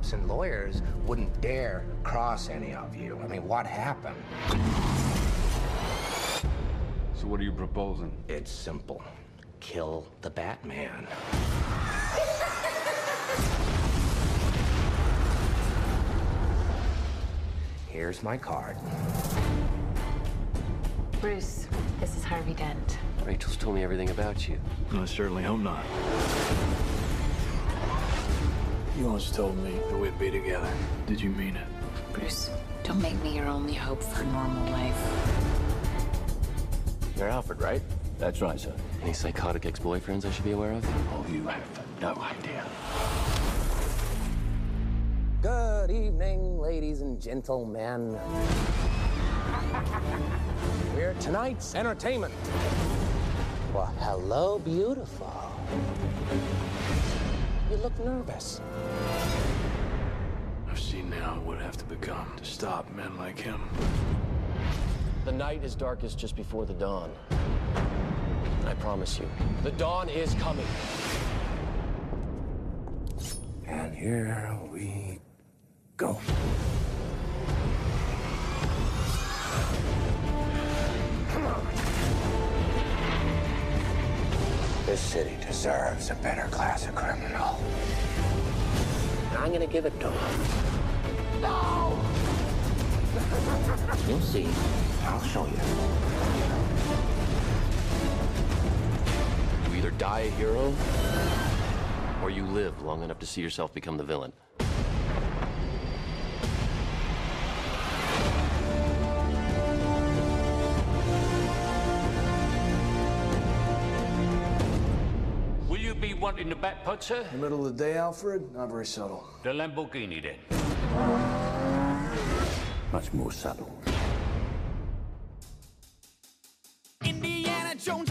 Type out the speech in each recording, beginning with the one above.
cops and lawyers wouldn't dare cross any of you. I mean, what happened? So what are you proposing? It's simple kill the Batman. Here's my card. Bruce, this is Harvey Dent. Rachel's told me everything about you. I certainly hope not. You once told me that we'd be together. Did you mean it? Bruce, don't make me your only hope for a normal life. You're Alfred, right? That's right, sir. Any psychotic ex-boyfriends I should be aware of? Oh, you have no idea. Good evening, ladies and gentlemen. We're tonight's entertainment. Well, hello, beautiful. You look nervous. I've seen now what would have to become to stop men like him. The night is darkest just before the dawn. I promise you, the dawn is coming. And here we go. This city deserves a better class of criminal. I'm gonna give it to him. No! You'll see. I'll show you. You either die a hero, or you live long enough to see yourself become the villain. You be wanting the Batpod, sir? In the middle of the day, Alfred? Not very subtle. The Lamborghini, then. Much more subtle. Indiana Jones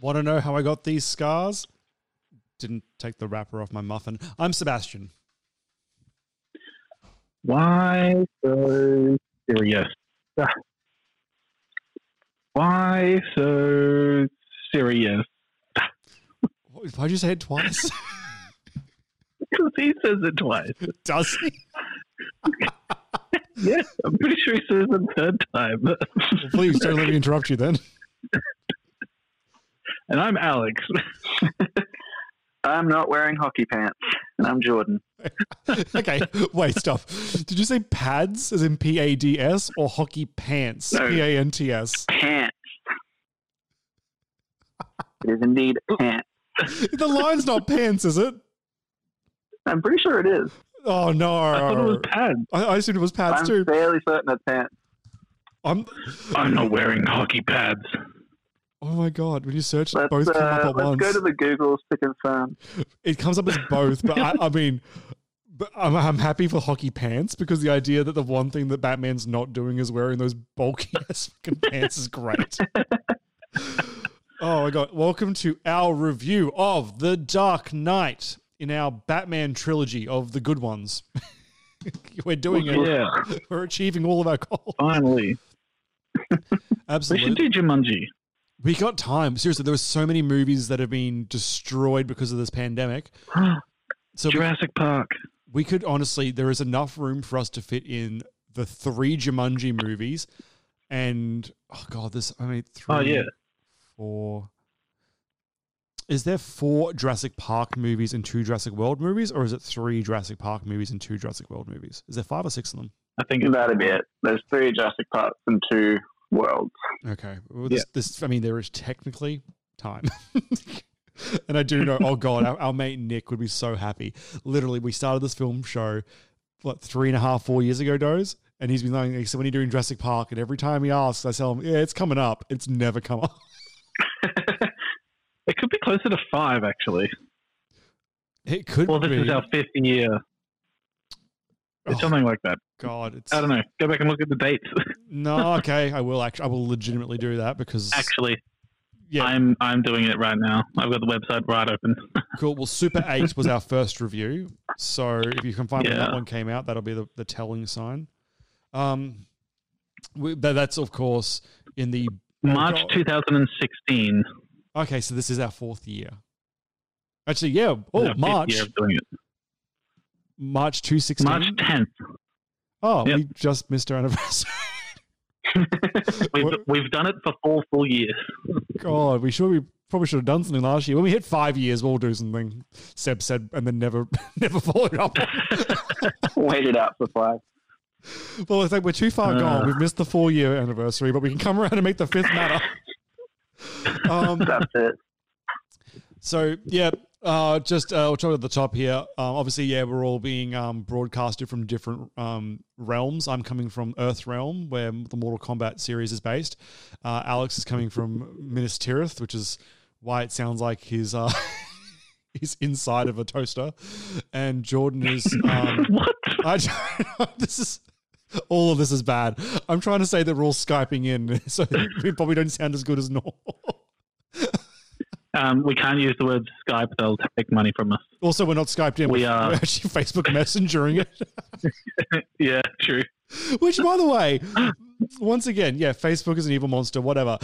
Want to know how I got these scars? Didn't take the wrapper off my muffin. I'm Sebastian. Why so serious? Why so serious? Why'd you say it twice? Because he says it twice. Does he? yeah, I'm pretty sure he says it a third time. Please don't let me interrupt you then. And I'm Alex. I'm not wearing hockey pants, and I'm Jordan. okay, wait, stop. Did you say pads as in P A D S or hockey pants? No. P A N T S. Pants. It is indeed pants. The line's not pants, is it? I'm pretty sure it is. Oh no! I thought it was pads. I, I assumed it was pads I'm too. fairly certain it's pants. I'm. I'm not wearing hockey pads. Oh my god! When you search, Let's, both come up uh, at let's once. go to the Googles to confirm. It comes up as both, but I, I mean, But I'm, I'm happy for hockey pants because the idea that the one thing that Batman's not doing is wearing those bulky ass fucking pants is great. oh my god! Welcome to our review of The Dark Knight in our Batman trilogy of the good ones. We're doing it. Yeah. We're achieving all of our goals. Finally. Absolutely. We should do Jumanji. We got time. Seriously, there were so many movies that have been destroyed because of this pandemic. So we- Jurassic Park. we could honestly, there is enough room for us to fit in the three Jumanji movies, and oh god, there's I mean three, Oh, yeah. four. Is there four Jurassic Park movies and two Jurassic World movies, or is it three Jurassic Park movies and two Jurassic World movies? Is there five or six of them? I think That'd be it. There's three Jurassic Parks and two worlds. Okay. Well, this, this, I mean, there is technically time. and I do know, oh God, our, our mate Nick would be so happy. Literally, we started this film show, what, three and a half, four years ago, Doze? And he's been like, he said, when are you doing Jurassic Park? And every time he asks, I tell him, yeah, it's coming up. It's never come up. It could be closer to five, actually. It could Well, this be. is our fifth year. It's Oh, something like that. God, it's. I don't know. Go back and look at the dates. No, okay. I will actually, I will legitimately do that because. actually, yeah. I'm I'm doing it right now. I've got the website right open. Cool. Well, Super 8 was our first review. So if you can find when that one came out, that'll be the, the telling sign. Um, we, but that's, of course, in the. March God. 2016. Okay, so this is our fourth year. Actually, yeah. Oh, fifth March. year of doing it. March 216. March 10th. Oh, Yep. we just missed our anniversary. We've, we've done it for four full years. God, we should we probably should have done something last year. When we hit five years, we'll do something. Seb said, and then never never followed up. Waited out for five. well, it's like we're too far Uh. gone. We've missed the four year anniversary, but we can come around and make the fifth matter. Um, That's it. So yeah, uh, just uh, we'll talk at the top here. Um, obviously, yeah, we're all being um, broadcasted from different um, realms. I'm coming from Earth realm, where the Mortal Kombat series is based. Uh, Alex is coming from Minas Tirith, which is why it sounds like he's uh, he's inside of a toaster. And Jordan is um, what? I this is. All of this is bad. I'm trying to say that we're all skyping in, so we probably don't sound as good as normal. Um, we can't use the word Skype; they'll take money from us. Also, we're not Skyped in. We we're, are- we're actually Facebook Messengering it. yeah, true. Which, by the way, once again, yeah, Facebook is an evil monster. Whatever.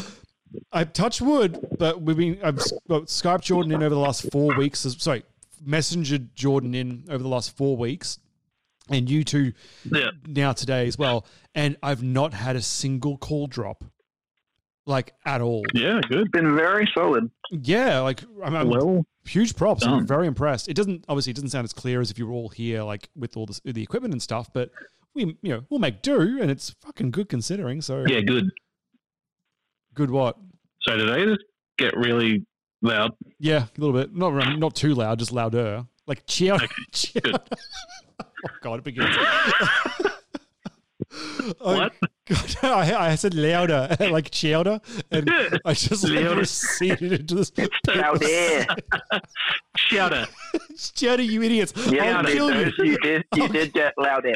I touch wood, but we've been I've Skyped Jordan in over the last four weeks. Sorry, messengered Jordan in over the last four weeks, and you two Yeah. now today as well. And I've not had a single call drop, like at all. Yeah, good. Been very solid. Yeah, like I'm, I'm Well huge props. I'm very impressed. It doesn't obviously it doesn't sound as clear as if you were all here like with all this, the equipment and stuff, but we you know we'll make do, and it's fucking good considering. So Yeah, good. good what? So did I just get really loud? Yeah, a little bit. Not not too loud, just louder. Like cheer. cheer. oh god, it begins. What? God, I, I said louder, like chowder, and I just like receded into this. Louder. Shouter. chowder, you idiots! Yeah, I'll kill you. did. You did. You did get louder.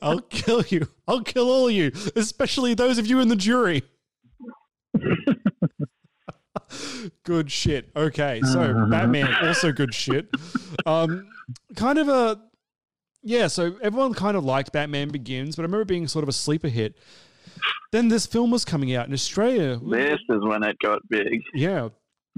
I'll kill you. I'll kill all of you, especially those of you in the jury. good shit. Okay, so Batman also good shit. Um, kind of a yeah. So everyone kind of liked Batman Begins, but I remember being sort of a sleeper hit. Then this film was coming out in Australia. This is when it got big. Yeah,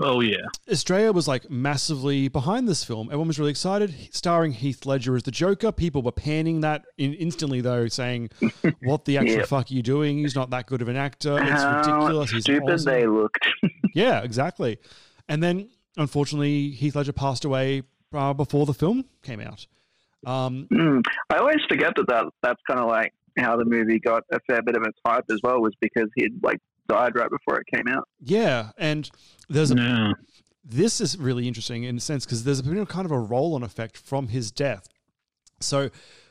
Oh yeah. Australia was like massively behind this film. Everyone was really excited. Starring Heath Ledger as the Joker. People were panning that in instantly, though, saying, "What the actual Yep. fuck are you doing? He's not that good of an actor. It's How ridiculous. He's stupid awesome." they looked. Yeah, exactly. And then, unfortunately, Heath Ledger passed away uh, before the film came out. Um, Mm. I always forget that, that that's kind of like how the movie got a fair bit of its hype as well, was because he'd like died right before it came out. yeah, and there's a Yeah. this is really interesting in a sense because there's been a kind of a roll on effect from his death. So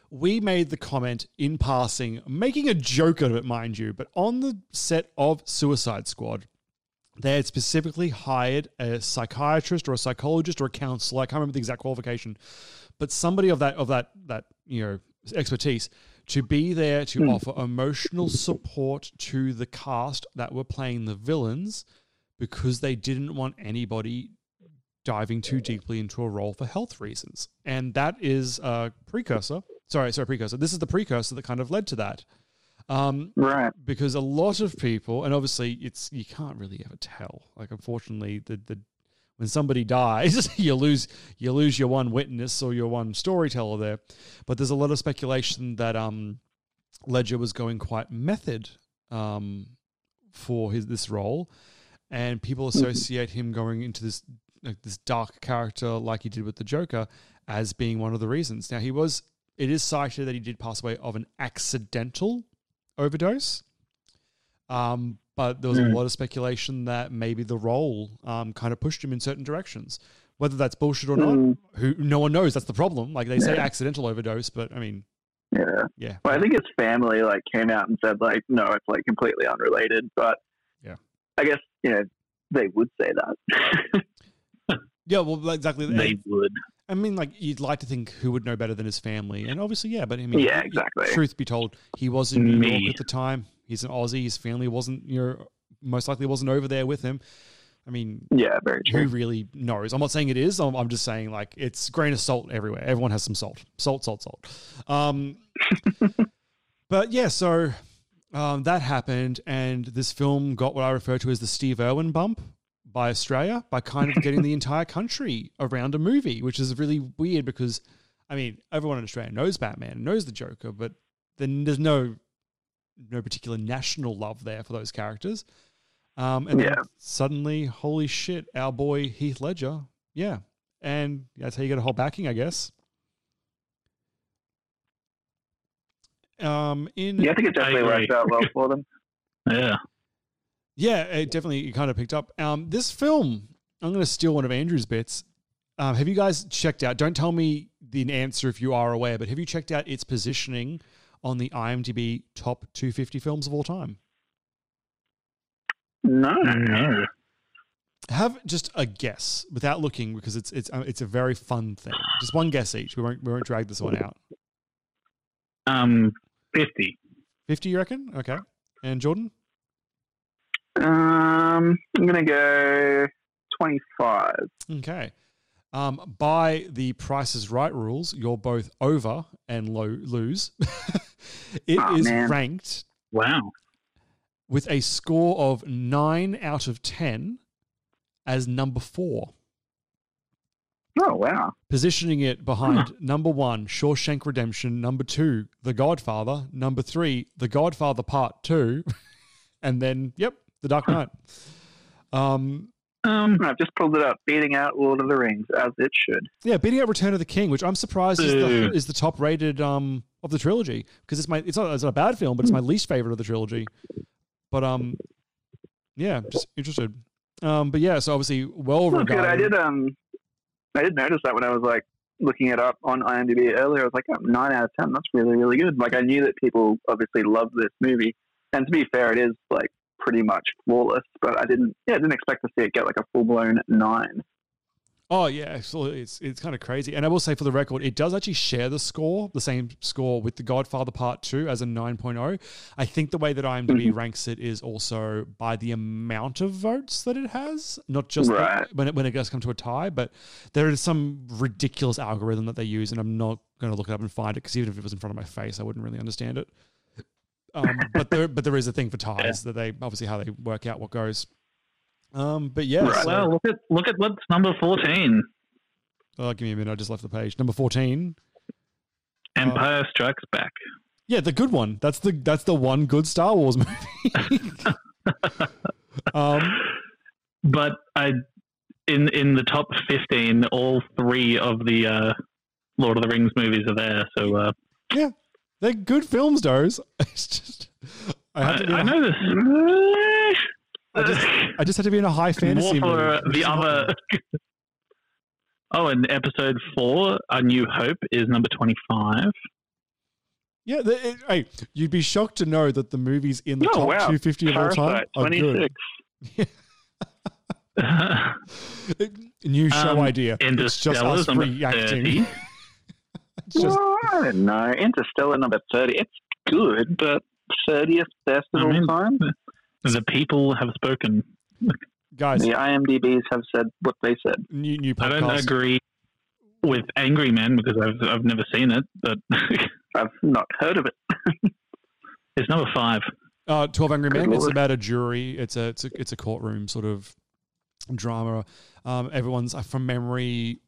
we made the comment in passing, making a joke out of it, mind you, but on the set of Suicide Squad, they had specifically hired a psychiatrist or a psychologist or a counselor. I can't remember the exact qualification, but somebody of that of that that you know expertise to be there to Hmm. offer emotional support to the cast that were playing the villains because they didn't want anybody diving too deeply into a role for health reasons. And that is a precursor. Sorry, sorry, precursor. This is the precursor that kind of led to that. Um, right. Because a lot of people, and obviously it's you can't really ever tell. Like unfortunately, the the when somebody dies, you lose you lose your one witness or your one storyteller there. But there's a lot of speculation that um, Ledger was going quite method um, for his this role, and people associate him going into this like this dark character like he did with the Joker as being one of the reasons. Now he was it is cited that he did pass away of an accidental overdose. Um, but there was Mm. a lot of speculation that maybe the role um, kind of pushed him in certain directions. Whether that's bullshit or not, Mm. who no one knows. That's the problem. Like they say, Yeah. accidental overdose, but I mean, Yeah. yeah, Well, I think his family like came out and said like, no, it's like completely unrelated. But Yeah. I guess you know they would say that. yeah. Well, exactly. They And- would. I mean, like you'd like to think who would know better than his family, and obviously, yeah. But I mean, Yeah, exactly. Truth be told, he was in New Me. York at the time. He's an Aussie. His family wasn't, you know, most likely wasn't over there with him. I mean, Yeah, very true. Who really knows? I'm not saying it is. I'm, I'm just saying like it's grain of salt everywhere. Everyone has some salt, salt, salt, salt. Um, but yeah, so um, that happened, and this film got what I refer to as the Steve Irwin bump by Australia by kind of getting the entire country around a movie, which is really weird because I mean everyone in Australia knows Batman, knows the Joker, but then there's no no particular national love there for those characters. Um, and then Yeah. suddenly, holy shit, our boy Heath Ledger, yeah, and that's how you get a whole backing, I guess. Um, in Yeah, I think it definitely worked out well for them. Yeah. Yeah, it definitely kind of picked up. Um, this film, I'm going to steal one of Andrew's bits. Um, have you guys checked out? Don't tell me the answer if you are aware, but have you checked out its positioning on the IMDb top 250 films of all time? No. No. Have just a guess without looking because it's it's uh, it's a very fun thing. Just one guess each. We won't we won't drag this one out. Um, fifty. 50, you reckon? Okay. And Jordan? Um, I'm gonna go twenty-five. Okay. Um, by the Price is Right rules, you're both over and low lose. It is Aw, man. ranked Wow. with a score of nine out of ten as number four, Oh wow. positioning it behind number one, Shawshank Redemption, number two, The Godfather, number three, The Godfather Part Two, and then yep, The Dark Knight. Um, Um, I've just pulled it up, beating out Lord of the Rings as it should. Yeah, beating out Return of the King, which I'm surprised is the, is the top rated um of the trilogy because it's my it's not it's not a bad film, but it's my least favorite of the trilogy. But um, yeah, just interested. Um, but yeah, so obviously well Look good. I did um, I did notice that when I was like looking it up on IMDb earlier. I was like, oh, nine out of ten. That's really really good. Like I knew that people obviously love this movie, and to be fair, it is like pretty much flawless. But I didn't, yeah, I didn't expect to see it get like a full blown nine. Oh yeah, absolutely. It's it's kind of crazy. And I will say for the record, it does actually share the score, the same score with The Godfather Part 2 as a 9.0. I think the way that IMDb Mhm. ranks it is also by the amount of votes that it has, not just the- when it when it does come to a tie, but there is some ridiculous algorithm that they use and I'm not going to look it up and find it because even if it was in front of my face, I wouldn't really understand it. Um, but there but there is a thing for ties that they obviously how they work out what goes. Um, but yeah, Right. so- Well, look at look at what's number fourteen. Oh, give me a minute. I just left the page. Number fourteen. Empire Strikes Back. Yeah, the good one. That's the that's the one good Star Wars movie. um, But I, in in the top fifteen, all three of the uh, Lord of the Rings movies are there. So uh, yeah, they're good films, those. It's just I have to. Be I, in I a- know this. I just I just had to be in a high fantasy More for movie. the other. Oh, and episode four, A New Hope, is number twenty-five. Yeah, the, it, hey, you'd be shocked to know that the movies in the Oh, top wow. 250 of all time are good. 26. New show Um, idea. It's just us reacting. 30. It's just- Well, I don't know. Interstellar number 30. It's good, but 30th best of I all time? The people have spoken. Guys, The IMDb's have said what they said. new new I don't agree with Angry Men because I've I've never seen it, but I've not heard of it. it's number five. Uh, Twelve Angry Men. It's about a jury. It's a it's a it's a courtroom sort of drama. Um, everyone's uh, from memory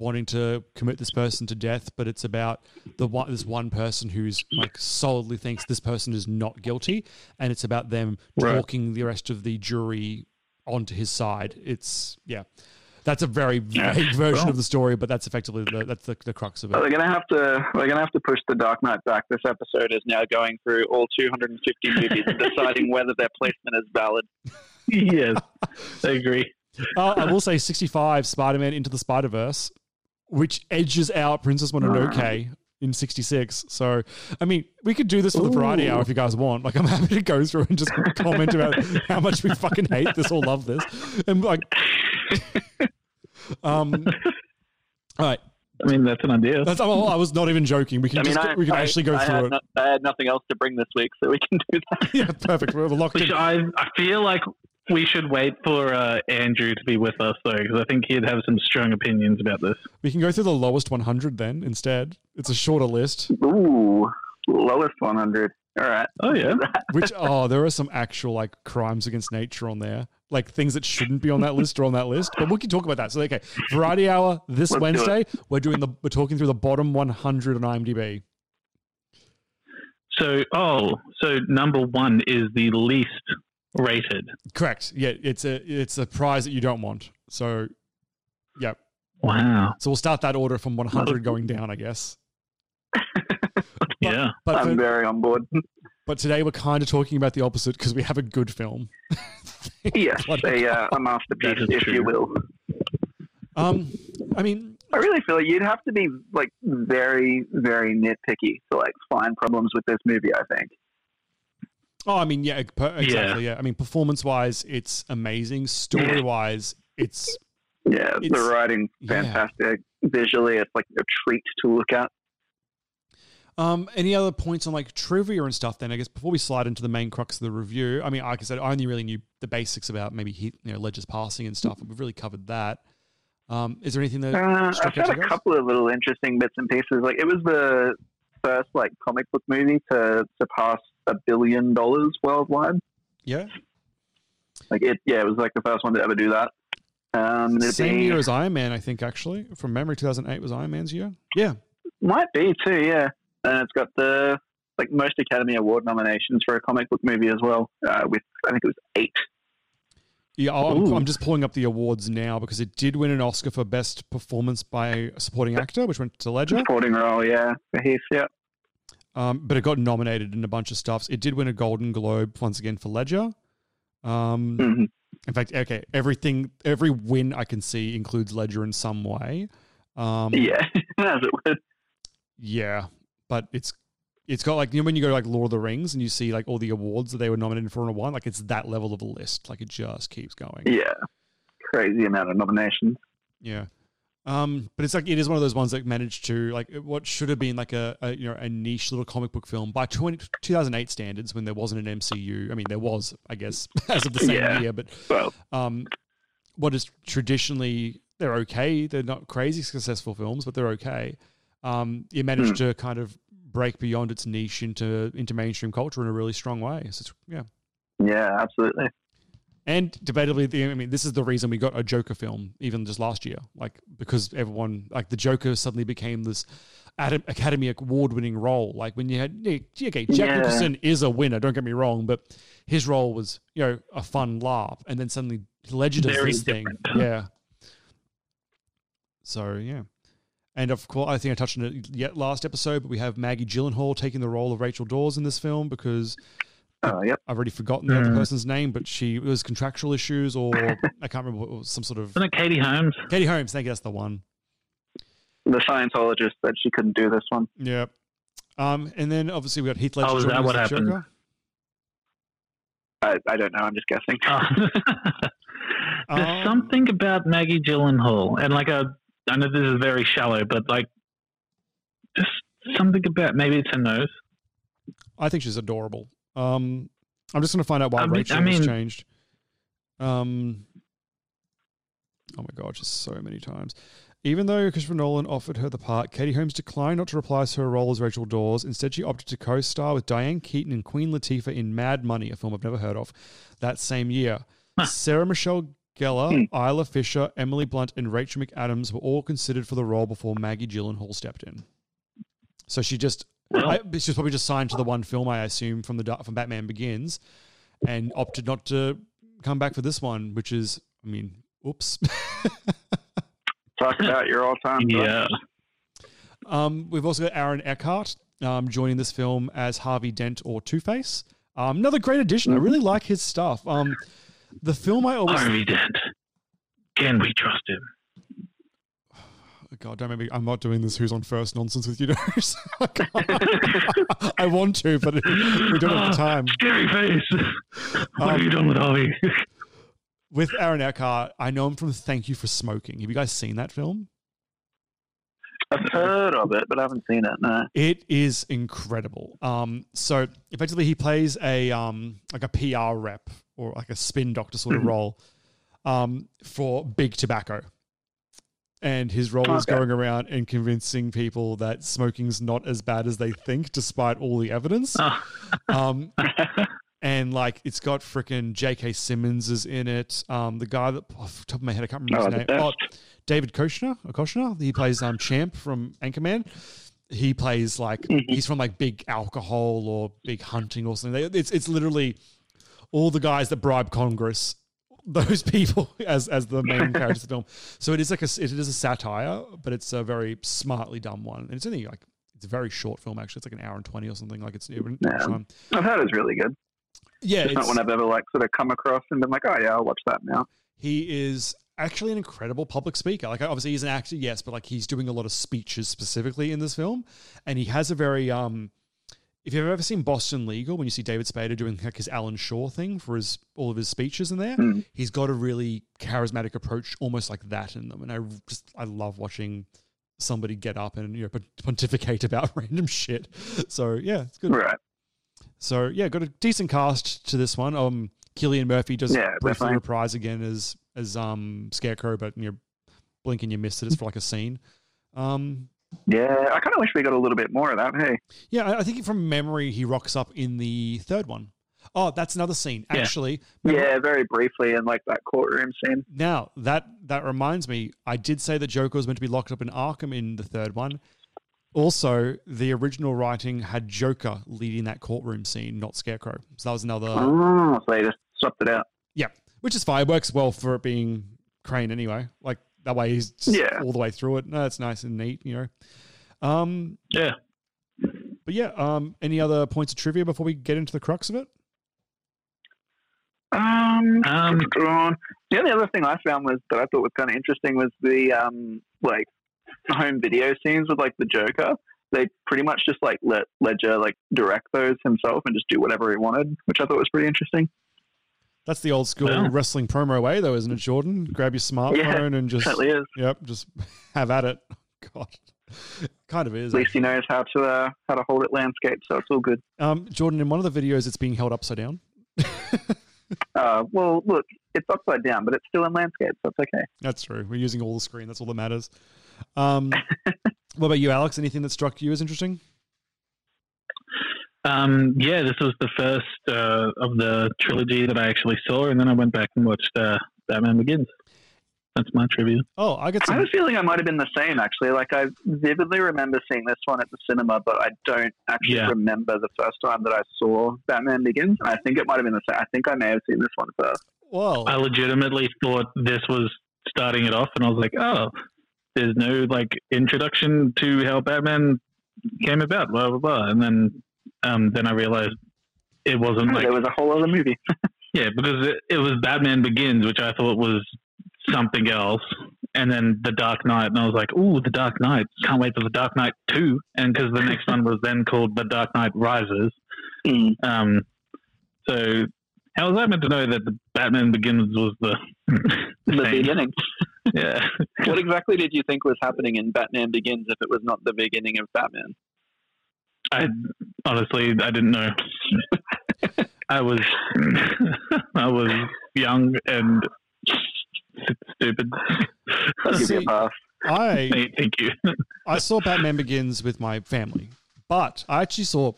wanting to commit this person to death, but it's about the one this one person who's like solidly thinks this person is not guilty, and it's about them Right. talking the rest of the jury onto his side. It's yeah. That's a very Yeah. vague version Well. of the story, but that's effectively the, that's the, the crux of it. Well, they're gonna have to. We're gonna have to push the Dark Knight back. This episode is now going through all 250 movies and deciding whether their placement is valid. yes, I agree. Uh, I will say 65 Spider Man Into the Spider Verse, which edges out Princess Mononoke in 66. So, I mean, we could do this for the variety hour if you guys want. Like, I'm happy to go through and just comment about how much we fucking hate this or love this. And, like, um, all right. I mean, that's an idea. That's, oh, I was not even joking. We can I mean, just I, we can I- actually go through it. no- I had nothing else to bring this week, so we can do that. yeah, perfect. We're locked We in. I I feel like we should wait for uh, Andrew to be with us though, because I think he'd have some strong opinions about this. We can go through the lowest 100 then instead. It's a shorter list. Ooh, lowest 100. All right. Oh yeah. Which oh, there are some actual like crimes against nature on there, like things that shouldn't be on that list or on that list. But we can talk about that. So okay, Variety Hour this Let's do Wednesday. We're doing the we're talking through the bottom 100 on IMDb. So oh, so number one is the least rated. Correct. Yeah, it's a it's a prize that you don't want. So, yep. Wow. So we'll start that order from 100 going down, I guess. yeah. But I'm for- very on board. But today we're kind of talking about the opposite because we have a good film. yes, a, uh, a masterpiece, That is if you will. Um, I mean, I really feel like you'd have to be like very, very nitpicky to like find problems with this movie. I think. Oh, I mean, yeah, per- exactly. Yeah. I mean, performance wise, it's amazing. Story wise, it's Yeah, the It's- writing yeah. fantastic. Visually, it's like a treat to look at. Um, any other points on like trivia and stuff? Then I guess before we slide into the main crux of the review, I mean, like I said, I only really knew the basics about maybe he, you know Ledger's passing and stuff. We've really covered that. Um, is there anything that Uh, struck I've out had a guys? couple of little interesting bits and pieces. Like it was the first like comic book movie to surpass a billion dollars worldwide. Yeah, Like it, yeah, it was like the first one to ever do that. Um, same be- year as Iron Man, I think. Actually, from memory, two thousand eight was Iron Man's year. Yeah, Might be too, yeah. And it's got the like most Academy Award nominations for a comic book movie as well, uh, with I think it was eight. yeah. I'm, I'm just pulling up the awards now because it did win an Oscar for best performance by a supporting actor, which went to Ledger. Supporting role, yeah, for Heath, yeah. Um, but it got nominated in a bunch of stuffs. It did win a Golden Globe once again for Ledger. Um, Mhm. In fact, okay, everything, every win I can see includes Ledger in some way. Um, Yeah, as it would. yeah, but it's it's got like you know when you go to like Lord of the Rings and you see like all the awards that they were nominated for in a one, like it's that level of a list. Like it just keeps going. Yeah, crazy amount of nominations. Yeah. Um, but it's like it is one of those ones that managed to like what should have been like a, a you know a niche little comic book film by 20, 2008 standards when there wasn't an MCU. I mean, there was, I guess, as of the same Yeah. year, but Well, um, what is traditionally they're okay. They're not crazy successful films, but they're okay. Um, it managed Hmm. to kind of break beyond its niche into into mainstream culture in a really strong way. So it's, yeah. yeah, absolutely. And debatably, the, I mean, this is the reason we got a Joker film even just last year, like because everyone, like the Joker suddenly became this Adam, Academy Award-winning role. Like when you had, okay, Jack Yeah. Nicholson is a winner. Don't get me wrong, but his role was, you know, a fun laugh, and then suddenly Ledger does Very this thing, yeah. So yeah, and of course, I think I touched on it yet last episode, but we have Maggie Gyllenhaal taking the role of Rachel Dawes in this film because Oh, yep. I've already forgotten the other Mm. person's name, but she it was contractual issues or I can't remember what was, some sort of Isn't it Katie Holmes? Katie Holmes. Thank you, that's the one. The Scientologist said she couldn't do this one. Yeah. Um, and then obviously we got Heath Ledger. Oh, is that what happened? Joker. I, I don't know. I'm just guessing. Oh. There's Um, something about Maggie Gyllenhaal, and like a, I know this is very shallow, but like, just something about maybe it's her nose. I think she's adorable. Um, I'm just going to find out why I mean- Rachel I has changed. Um, oh my god, just so many times. Even though Christopher Nolan offered her the part, Katie Holmes declined not to reprise her role as Rachel Dawes. Instead, she opted to co-star with Diane Keaton and Queen Latifah in Mad Money, a film I've never heard of, that same year. Sarah Michelle Gellar, Isla Fisher, Emily Blunt, and Rachel McAdams were all considered for the role before Maggie Gyllenhaal stepped in. So she just, I, she's probably just signed to the one film, I assume, from the from Batman Begins, and opted not to come back for this one, which is, I mean, oops. Talk about your all-time. Yeah. Um, we've also got Aaron Eckhart um, joining this film as Harvey Dent or Two Face. Um, another great addition. I really like his stuff. Um, the film I always Harvey Dent. Can we trust him? God, don't make me. I'm not doing this. Who's on first nonsense with you, nose. I, can't. I want to, but we don't have the time. Scary face. What have you done with Harvey? With Aaron Eckhart, I know him from Thank You for Smoking. Have you guys seen that film? I've heard of it, but I haven't seen it. No. It is incredible. Um, so effectively, he plays a um, like a PR rep or like a spin doctor sort of Mhm. role um, for Big Tobacco, and his role is going around and convincing people that smoking's not as bad as they think, despite all the evidence. um, and like it's got freaking J.K. Simmons is in it. Um, the guy that off the top of my head I can't remember Oh, his name. Oh. David Koechner, Koechner. He plays um Champ from Anchorman. He plays like Mm-hmm. he's from like big alcohol or big hunting or something. They- It's it's literally all the guys that bribe Congress. Those people as as the main characters of the film. So it is like a it is a satire, but it's a very smartly done one. And it's only like it's a very short film actually. It's like an hour and twenty or something. Like it's Yeah. time. I've heard it's really good. Yeah, it's not one I've ever like sort of come across and been like, oh yeah, I'll watch that now. He is actually an incredible public speaker. Like obviously he's an actor, yes, but like he's doing a lot of speeches specifically in this film, and he has a very um. If you've ever seen Boston Legal, when you see David Spader doing like his Alan Shore thing for his all of his speeches in there, Mm. he's got a really charismatic approach, almost like that in them. And I just I love watching somebody get up and you know pontificate about random shit. So yeah, it's good. Right. So yeah, got a decent cast to this one. Um, Cillian Murphy does Yeah, briefly definitely. reprise again as as um Scarecrow, but you know, blink and you missed it. It's for like a scene. Um, Yeah, I kind of wish we got a little bit more of that. Hey, yeah, I- think from memory he rocks up in the third one. Oh, that's another scene. Yeah. Actually, yeah, very briefly in like that courtroom scene. Now that that reminds me, I did say that Joker was meant to be locked up in Arkham in the third one. Also, the original writing had Joker leading that courtroom scene, not Scarecrow. So that was another. oh, so they just swapped it out. Yeah, which is fine. It works well for it being Crane anyway. Like that way he's Yeah. all the way through it. No, it's nice and neat, you know. Um, yeah. But yeah, um, any other points of trivia before we get into the crux of it? Um, Um, the only other thing I found was that I thought was kind of interesting was the um like home video scenes with like the Joker. They pretty much just like let Ledger like direct those himself and just do whatever he wanted, which I thought was pretty interesting. That's the old school Yeah. wrestling promo way, though, isn't it, Jordan? Grab your smartphone Yeah, and just is. yep, just have at it. God, kind of is. At least he knows how to uh, how to hold it landscape, so it's all good. Um, Jordan, in one of the videos, it's being held upside down. Uh, well, look, it's upside down, but it's still in landscape, so it's okay. That's true. We're using all the screen. That's all that matters. Um, what about you, Alex? Anything that struck you as interesting? Um, yeah, this was the first uh, of the trilogy that I actually saw, and then I went back and watched uh, Batman Begins. That's my trivia. Oh, I get I have a feeling I might have been the same actually. Like I vividly remember seeing this one at the cinema, but I don't actually Yeah. remember the first time that I saw Batman Begins. I think it might have been the same. I think I may have seen this one first. Well, I legitimately thought this was starting it off, and I was like, oh, there's no like introduction to how Batman came about, blah blah blah, and then um, then I realized it wasn't like there was a whole other movie. yeah, because it, it was Batman Begins, which I thought was something else, and then The Dark Knight, and I was like, ooh, The Dark Knight, can't wait for The Dark Knight two, and because the next one was then called The Dark Knight Rises. Um, so how was I meant to know that the Batman Begins was the the beginning. Yeah. what exactly did you think was happening in Batman Begins if it was not the beginning of Batman? I honestly I didn't know. I was I was young and stupid. I'll give you a See, pass. I Hey, thank you. I saw Batman Begins with my family, but I actually saw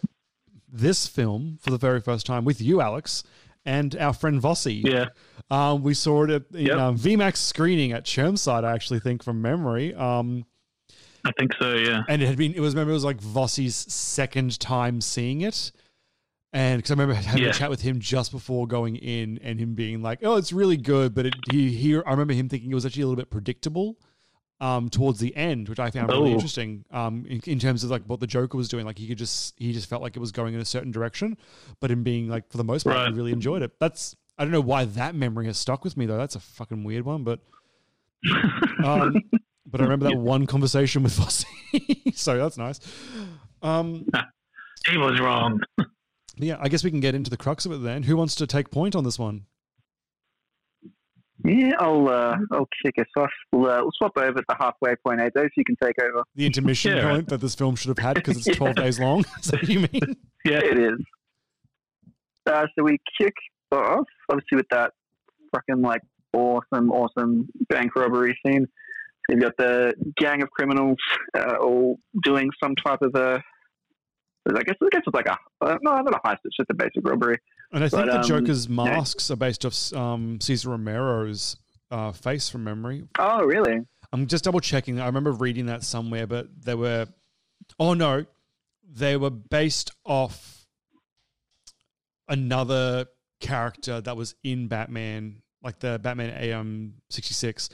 this film for the very first time with you, Alex, and our friend Vossi. Yeah. Um, we saw it at, in Yep. um, VMAX screening at Chermside, I actually think, from memory. Um, I think so, yeah. and it had been, it was, remember, it was like Vossi's second time seeing it. And because I remember having Yeah. a chat with him just before going in and him being like, oh, it's really good. But it, he, he, I remember him thinking it was actually a little bit predictable um, towards the end, which I found really Oh. interesting um, in, in terms of like what the Joker was doing. Like he could just, he just felt like it was going in a certain direction, but him being like, for the most part, he Right. really enjoyed it. That's, I don't know why that memory has stuck with me though. That's a fucking weird one, but, um, but I remember that one conversation with Vossi. so that's nice. Um, he was wrong. Yeah, I guess we can get into the crux of it then. Who wants to take point on this one? Yeah, I'll uh, I'll kick us off. We'll, uh, we'll swap over at the halfway point, eh, Dave? So you can take over. The intermission Yeah. point that this film should have had because it's 12 days long. Is that what you mean? Yeah, it is. Uh, so we kick off, obviously, with that fucking like awesome, awesome bank robbery scene. You've got the gang of criminals uh, all doing some type of a. I guess I guess it's like a uh, no, not a heist. It's just a basic robbery. And I think But, the um, Joker's yeah. masks are based off um, Cesar Romero's uh, face from memory. Oh, really? I'm just double checking. I remember reading that somewhere, but they were. Oh no, they were based off another character that was in Batman, like the Batman AM 66.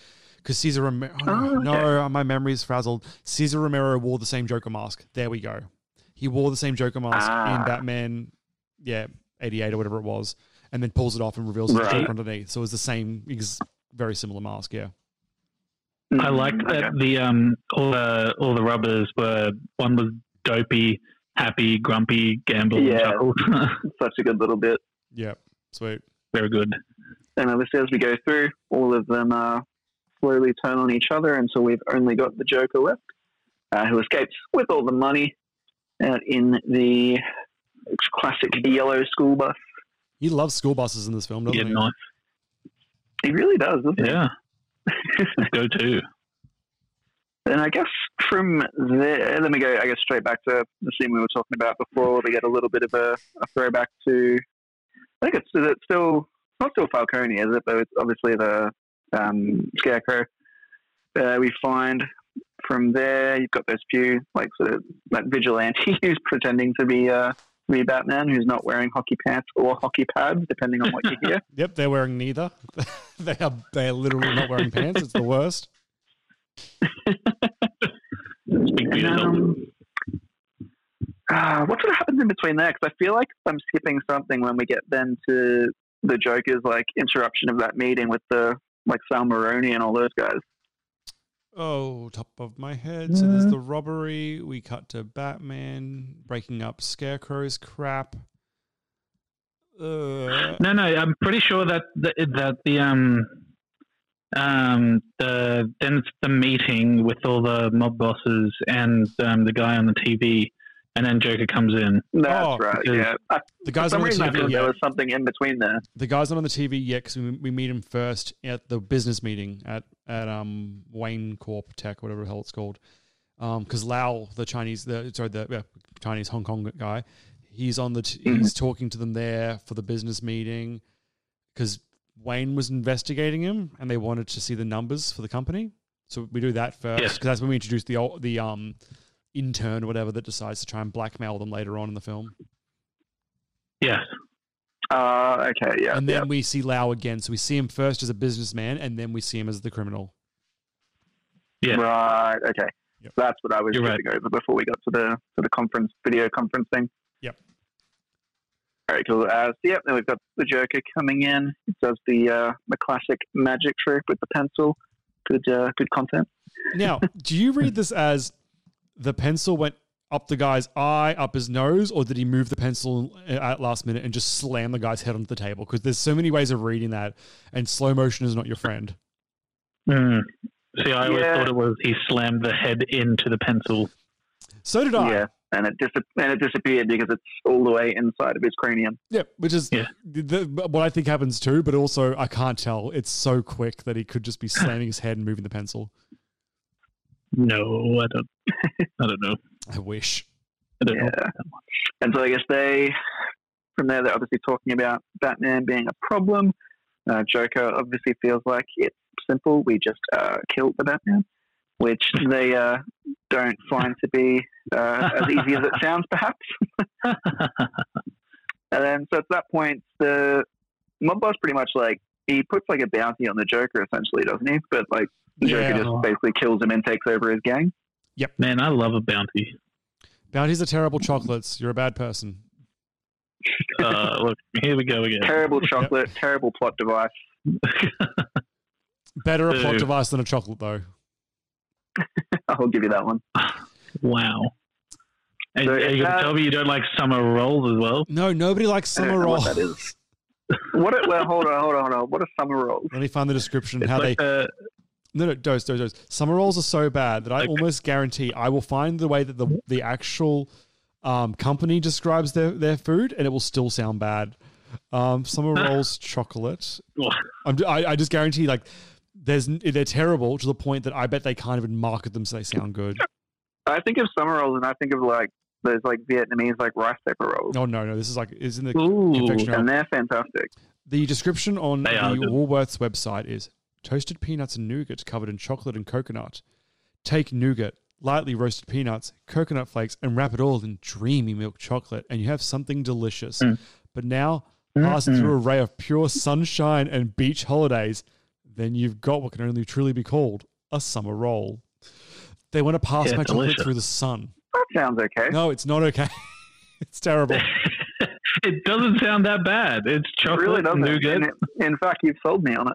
Because Cesar Romero. Oh, okay. No, my memory's frazzled. Cesar Romero wore the same Joker mask. There we go. He wore the same Joker mask Ah. in Batman, yeah, 88 or whatever it was, and then pulls it off and reveals the Right. Joker underneath. So it was the same, ex- very similar mask, yeah. I liked that the um all the all the rubbers were one was dopey, happy, grumpy, gamble, Yeah. Such a good little bit. Yeah, sweet. Very good. And obviously, as we go through, all of them uh, slowly turn on each other until we've only got the Joker left, uh, who escapes with all the money out in the classic yellow school bus. He loves school buses in this film, doesn't Yeah, he? nice. He really does, doesn't he? Yeah. Go to. And I guess from there, let me go, I guess, straight back to the scene we were talking about before. We get a little bit of a, a throwback to, I think it's, is it still, not still Falcone, is it? But it's obviously the um, Scarecrow. Uh, we find from there, you've got those few, like, sort of, like vigilante who's pretending to be, uh, be Batman, who's not wearing hockey pants or hockey pads, depending on what you hear. Yep, they're wearing neither. they are they are literally not wearing pants. It's the worst. Um, uh, what sort of happens in between there? Because I feel like I'm skipping something when we get then to the Joker's like interruption of that meeting with the like Sal Maroni and all those guys. Oh, top of my head. So there's the robbery. We cut to Batman breaking up Scarecrow's crap. Uh, No, no, I'm pretty sure that that, that the um um the then it's the meeting with all the mob bosses and um, the guy on the TV, and then Joker comes in. That's Oh, right. Yeah. I, the guys for some on the TV. thought yeah. there was something in between there. The guy's not on the TV yet because we, we meet him first at the business meeting at at um Wayne Corp Tech, whatever the hell it's called. Um, because Lau, the Chinese, the sorry, the yeah, Chinese Hong Kong guy, he's on the t- he's talking to them there for the business meeting because Wayne was investigating him and they wanted to see the numbers for the company. So we do that first Yes. because that's when we introduce the ol- the um intern or whatever that decides to try and blackmail them later on in the film. Yes. Uh, okay. Yeah. and then yeah. we see Lau again. So we see him first as a businessman, and then we see him as the criminal. Yeah. Right. Okay. Yep. That's what I was You're skipping over before we got to the to the conference video conference thing. Yep. All right, cool. Uh, so yep, then we've got the Joker coming in. He does the uh, the classic magic trick with the pencil. Good, uh, good content. Now, do you read this as the pencil went up the guy's eye, up his nose, or did he move the pencil at last minute and just slam the guy's head onto the table? Because there's so many ways of reading that, and slow motion is not your friend. Hmm. See, I always Yeah. thought it was he slammed the head into the pencil. So did I. Yeah, and it dis- and it disappeared because it's all the way inside of his cranium. Yeah, which is the, the- what I think happens too, but also I can't tell. It's so quick that he could just be slamming his head and moving the pencil. No, I don't. I don't know. I wish. I don't know. Yeah. And so I guess they, from there, they're obviously talking about Batman being a problem. Uh, Joker obviously feels like it's simple. We just uh, killed the Batman, which they uh, don't find to be uh, as easy as it sounds, perhaps. and then, so at that point, the mob boss pretty much like he puts like a bounty on the Joker, essentially, doesn't he? But like the Yeah. Joker just basically kills him and takes over his gang. Yep. Man, I love a bounty. Bounties are terrible chocolates. You're a bad person. Uh, look, here we go again. Terrible chocolate, terrible plot device. Better a plot device than a chocolate, though. I'll give you that one. Wow. And, So are you going to tell me you don't like summer rolls as well? No, nobody likes I don't summer know rolls. what that is. What? A, well, hold on, hold on, hold on. What are summer rolls? Let me find the description. It's how like they. uh, No, no, dose, dose, dose. Summer rolls are so bad that I Like- almost guarantee I will find the way that the the actual um, company describes their, their food, and it will still sound bad. Um, summer rolls chocolate. I'm, I, I just guarantee, like, there's they're terrible to the point that I bet they can't even market them so they sound good. I think of summer rolls, and I think of like those like Vietnamese like rice paper rolls, Oh no, no, this is like is in the Ooh. confectionery. and they're fantastic. The description on They the. Woolworths website is toasted peanuts and nougat covered in chocolate and coconut. Take nougat, lightly roasted peanuts, coconut flakes, and wrap it all in dreamy milk chocolate, and you have something delicious. Mm. But now, passing through a ray of pure sunshine and beach holidays, then you've got what can only truly be called a summer roll. They want to pass Yeah, my chocolate through the sun. That sounds okay. No, it's not okay. it's terrible. it doesn't sound that bad. It's it chocolate, really doesn't. nougat. In fact, you've sold me on it.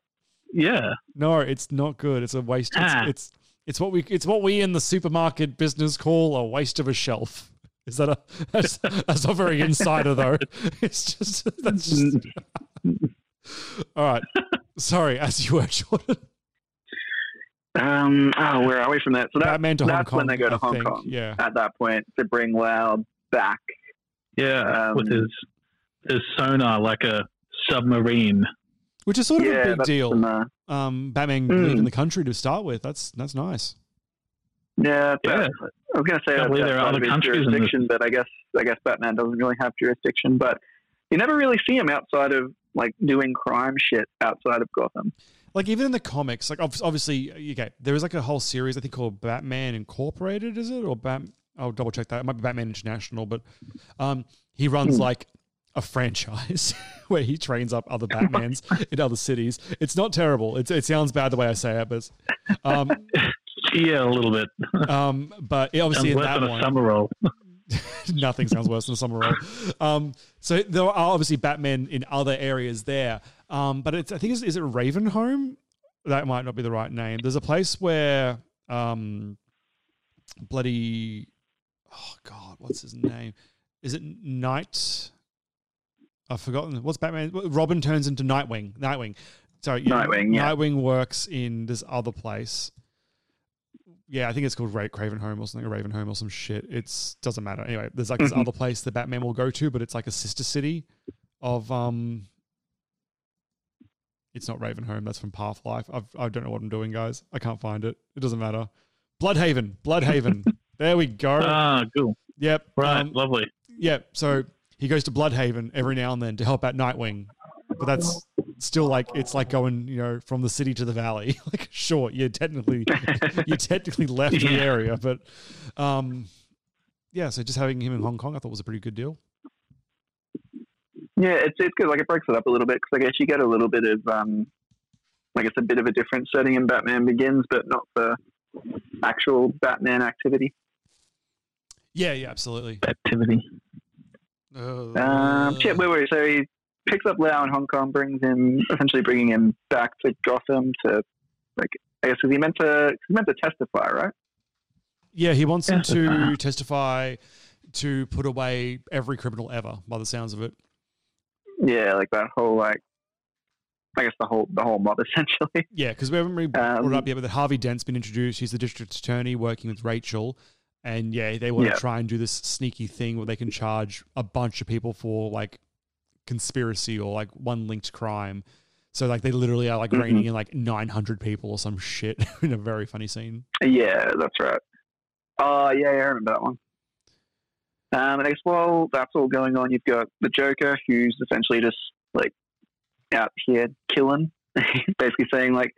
Yeah. No, it's not good. It's a waste. It's, Ah. it's it's what we it's what we in the supermarket business call a waste of a shelf. Is that a that's, that's not very insider though. It's just that's just all right. Sorry, as you were, Jordan. Um, oh, where are we from that? So that, Batman to Hong that's when Kong, they go to I Hong think, Kong. yeah. At that point, to bring Lau back. Yeah. Um, with his his sonar like a submarine. Which is sort of Yeah, a big deal. some, uh, Um, Batman Mm. leaving the country to start with. That's that's nice. Yeah, Yeah. I was going to say Can't believe there are outside other of his countries in this. jurisdiction, but I guess I guess Batman doesn't really have jurisdiction. But you never really see him outside of like doing crime shit outside of Gotham. Like even in the comics, like obviously, okay, there is like a whole series I think called Batman Incorporated, is it or Bat? I'll double check that. It might be Batman International, but um, he runs like a franchise where he trains up other Batmans in other cities. It's not terrible. It's, it sounds bad the way I say it, but um, Yeah, a little bit. um, but it obviously in Sounds worse that than one, a summer roll. nothing sounds worse than a summer roll. Um, so there are obviously Batman in other areas there. Um, but it's, I think, is, is it Ravenholm? That might not be the right name. There's a place where um, bloody, oh God, what's his name? Is it Night? I've forgotten. What's Batman? Robin turns into Nightwing. Nightwing. Sorry, yeah, Nightwing, yeah. Nightwing works in this other place. Yeah, I think it's called Ra- Craven Home or something, or Raven Home or some shit. It's doesn't matter. Anyway, there's like this Mhm. other place that Batman will go to, but it's like a sister city of um. It's not Raven Home. That's from Half-Life. I've, I don't know what I'm doing, guys. I can't find it. It doesn't matter. Bloodhaven. Bloodhaven. there we go. Ah, cool. Yep. Right, um, lovely. Yep. So he goes to Bloodhaven every now and then to help out Nightwing, but that's still like it's like going, you know, from the city to the valley. like, sure, you technically you technically left the area, but um, yeah. So just having him in Hong Kong, I thought was a pretty good deal. Yeah, it's it's good. Like it breaks it up a little bit because I guess you get a little bit of um, like it's a bit of a different setting in Batman Begins, but not the actual Batman activity. Yeah. Yeah. Absolutely. Activity. Uh, Um, shit, wait, wait. So he picks up Lau in Hong Kong, brings him essentially bringing him back to Gotham to like I guess 'cause he meant to he meant to testify, right? Yeah, he wants him to testify to put away every criminal ever, by the sounds of it. Yeah, like that whole like, I guess the whole the whole mob essentially. Yeah, because we haven't really brought Um, it up yet, but Harvey Dent's been introduced. He's the district attorney working with Rachel. And yeah, they want Yeah. to try and do this sneaky thing where they can charge a bunch of people for like conspiracy or like one linked crime. So like they literally are like Mhm. reining in like 900 people or some shit in a very funny scene. Yeah, that's right. Oh, yeah, yeah, I remember that one. Um, and I guess while that's all going on, you've got the Joker, who's essentially just like out here killing. Basically saying like,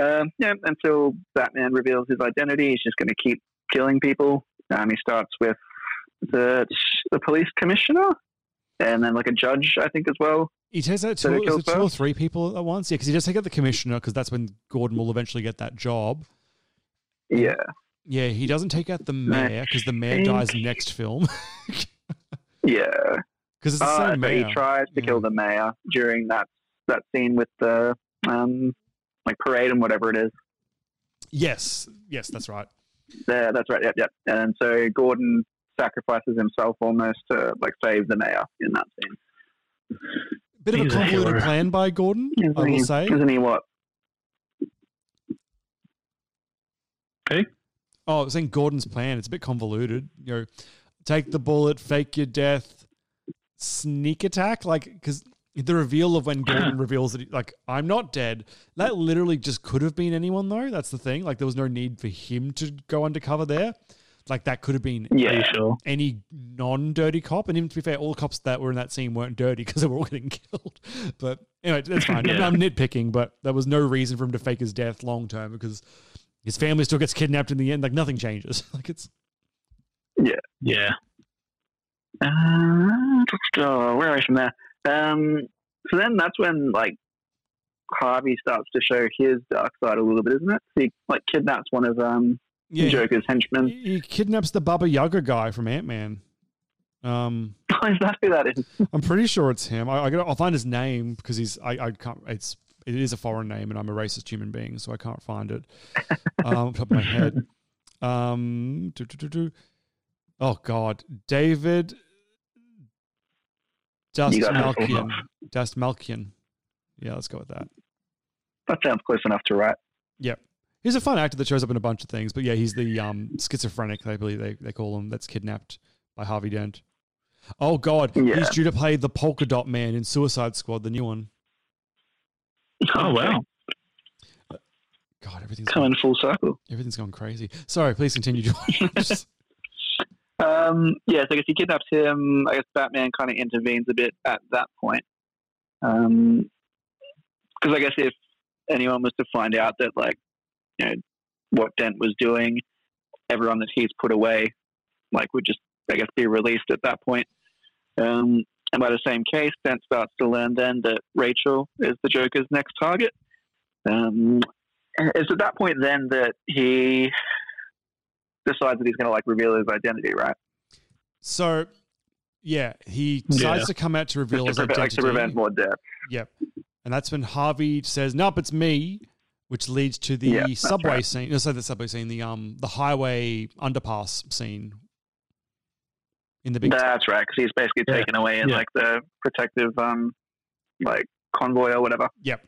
um, yeah, until Batman reveals his identity, he's just going to keep killing people. Um, he starts with the the police commissioner, and then like a judge, I think, as well. He takes out two, they it two or three people at once. Yeah, because he does take out the commissioner because that's when Gordon will eventually get that job. Yeah. Yeah, he doesn't take out the mayor because the mayor dies next film. Yeah, 'Cause it's the Uh, same mayor. he tries to kill the mayor during that that scene with the um like parade and whatever it is. yes, yes, that's right. Yeah, that's right. Yep, yep. And so Gordon sacrifices himself almost to like save the mayor in that scene. Bit of a He's a convoluted hero. plan by Gordon, I Isn't will he- say. Isn't he what? Hey? Oh, I was saying Gordon's plan. It's a bit convoluted. You know, take the bullet, fake your death, sneak attack. Like, because the reveal of when Gordon reveals that, he, like, I'm not dead, that literally just could have been anyone, though. That's the thing. Like, there was no need for him to go undercover there. Like, that could have been Yeah. Pretty sure. any non dirty cop. And even to be fair, all the cops that were in that scene weren't dirty because they were all getting killed. But anyway, that's fine. Yeah. I'm nitpicking, but there was no reason for him to fake his death long term because his family still gets kidnapped in the end. Like nothing changes. Like it's Yeah. Yeah. Uh, where are we from there? Um, so then that's when like Harvey starts to show his dark side a little bit, isn't it? He like kidnaps one of um Yeah. Joker's henchmen. he kidnaps the Baba Yaga guy from Ant Man. Um, is that who that is? I'm pretty sure it's him. I, I gotta, I'll find his name because he's I, I can't. It's it is a foreign name, and I'm a racist human being, so I can't find it um, top of my head. Um, do, do, do, do. Oh God, David Dust. Malkian. Dastmalchian. Yeah, let's go with that. That sounds close enough to right. Yep. He's a fun actor that shows up in a bunch of things, but yeah, he's the um, schizophrenic, I believe they, they call him, that's kidnapped by Harvey Dent. Oh, God. Yeah. He's due to play the polka dot man in Suicide Squad, the new one. Oh, wow. God, everything's Coming full circle. everything's gone crazy. Sorry, please continue, George. Um, yeah, so I guess he kidnaps him. I guess Batman kind of intervenes a bit at that point. Because I guess if anyone was to find out that, like, you know, what Dent was doing, everyone that he's put away, like, would just, I guess, be released at that point. Um, and by the same case, Dent starts to learn then that Rachel is the Joker's next target. Um, it's at that point then that he decides that he's going to like reveal his identity, right? so, yeah, he decides Yeah. to come out to reveal Just his to prevent, like, identity. to prevent more death. Yep. And that's when Harvey says, "Nope, it's me," which leads to the Yeah, that's subway right. scene. No, sorry, the subway scene, the um, the highway underpass scene in the big. That's right, because he's basically Yeah. taken away in Yeah. like the protective, um, like convoy or whatever. Yep.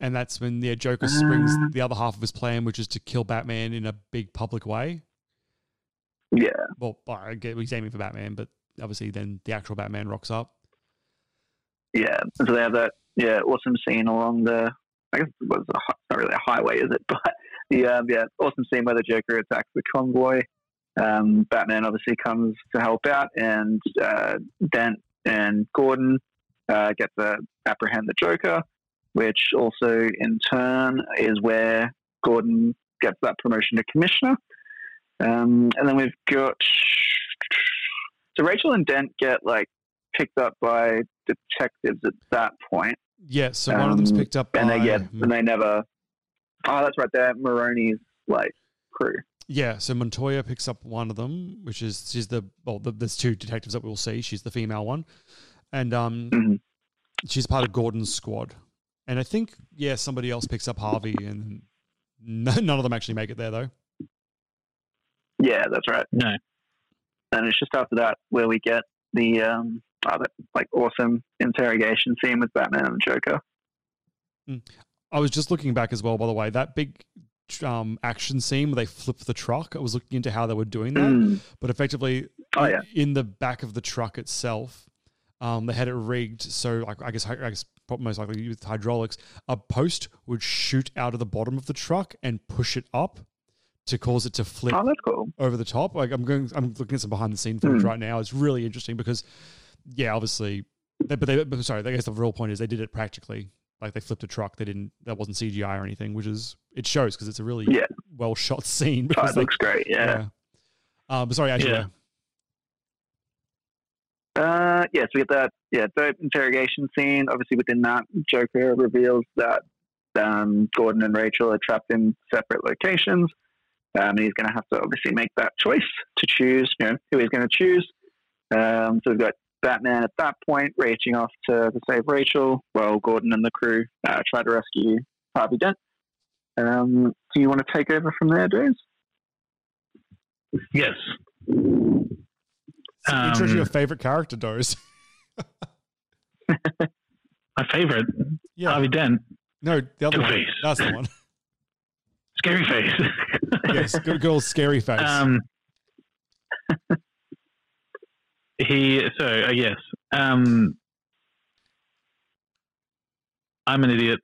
And that's when the Joker springs Uh. the other half of his plan, which is to kill Batman in a big public way. Yeah. Well, I get he's aiming for Batman, but obviously then the actual Batman rocks up. Yeah, so they have that yeah awesome scene along the. I guess it was a, not really a highway, is it? But the um, yeah awesome scene where the Joker attacks the convoy. Um, Batman obviously comes to help out, and uh, Dent and Gordon uh, get to apprehend the Joker, which also in turn is where Gordon gets that promotion to commissioner. Um, and then we've got so Rachel and Dent get like picked up by detectives at that point. Yeah, so one of them's Um, picked up and by they get and they never. Oh, that's right. They're Maroni's like crew. Yeah, so Montoya picks up one of them, which is she's the well, the, there's two detectives that we'll see. She's the female one, and um, Mm-hmm. she's part of Gordon's squad. And I think yeah, somebody else picks up Harvey, and no, none of them actually make it there though. Yeah, that's right. No. And it's just after that where we get the um, other like awesome interrogation scene with Batman and the Joker. I was just looking back as well, by the way. That big um, action scene where they flip the truck, I was looking into how they were doing that. Mm. But effectively, Oh, yeah. in the back of the truck itself, um, they had it rigged. So, like, I guess, I guess probably most likely with hydraulics, a post would shoot out of the bottom of the truck and push it up to cause it to flip Oh, cool. over the top. Like, I'm going, I'm looking at some behind the scene footage Mm. right now. It's really interesting because, yeah, obviously, they, but they, but sorry, I guess the real point is they did it practically. Like they flipped a truck. They didn't. That wasn't CGI or anything, which is it shows because it's a really Yeah. well shot scene. Oh, it they- looks great. Yeah. Uh, but sorry, actually, Yeah. Uh, yeah, so we get that, yeah, dope interrogation scene. Obviously, within that, Joker reveals that um, Gordon and Rachel are trapped in separate locations. Um, and he's going to have to obviously make that choice to choose, you know, who he's going to choose. Um, so we've got Batman at that point reaching off to, to save Rachel, while Gordon and the crew uh, try to rescue Harvey Dent. Um, do you want to take over from there, dudes? Yes. Um, your favorite character, Dose. My favorite, Yeah. Harvey Dent, No, the other one. Two-Face. That's the one. scary face. yes, good girl, scary face. Um, he so uh, yes. Um, I'm an idiot.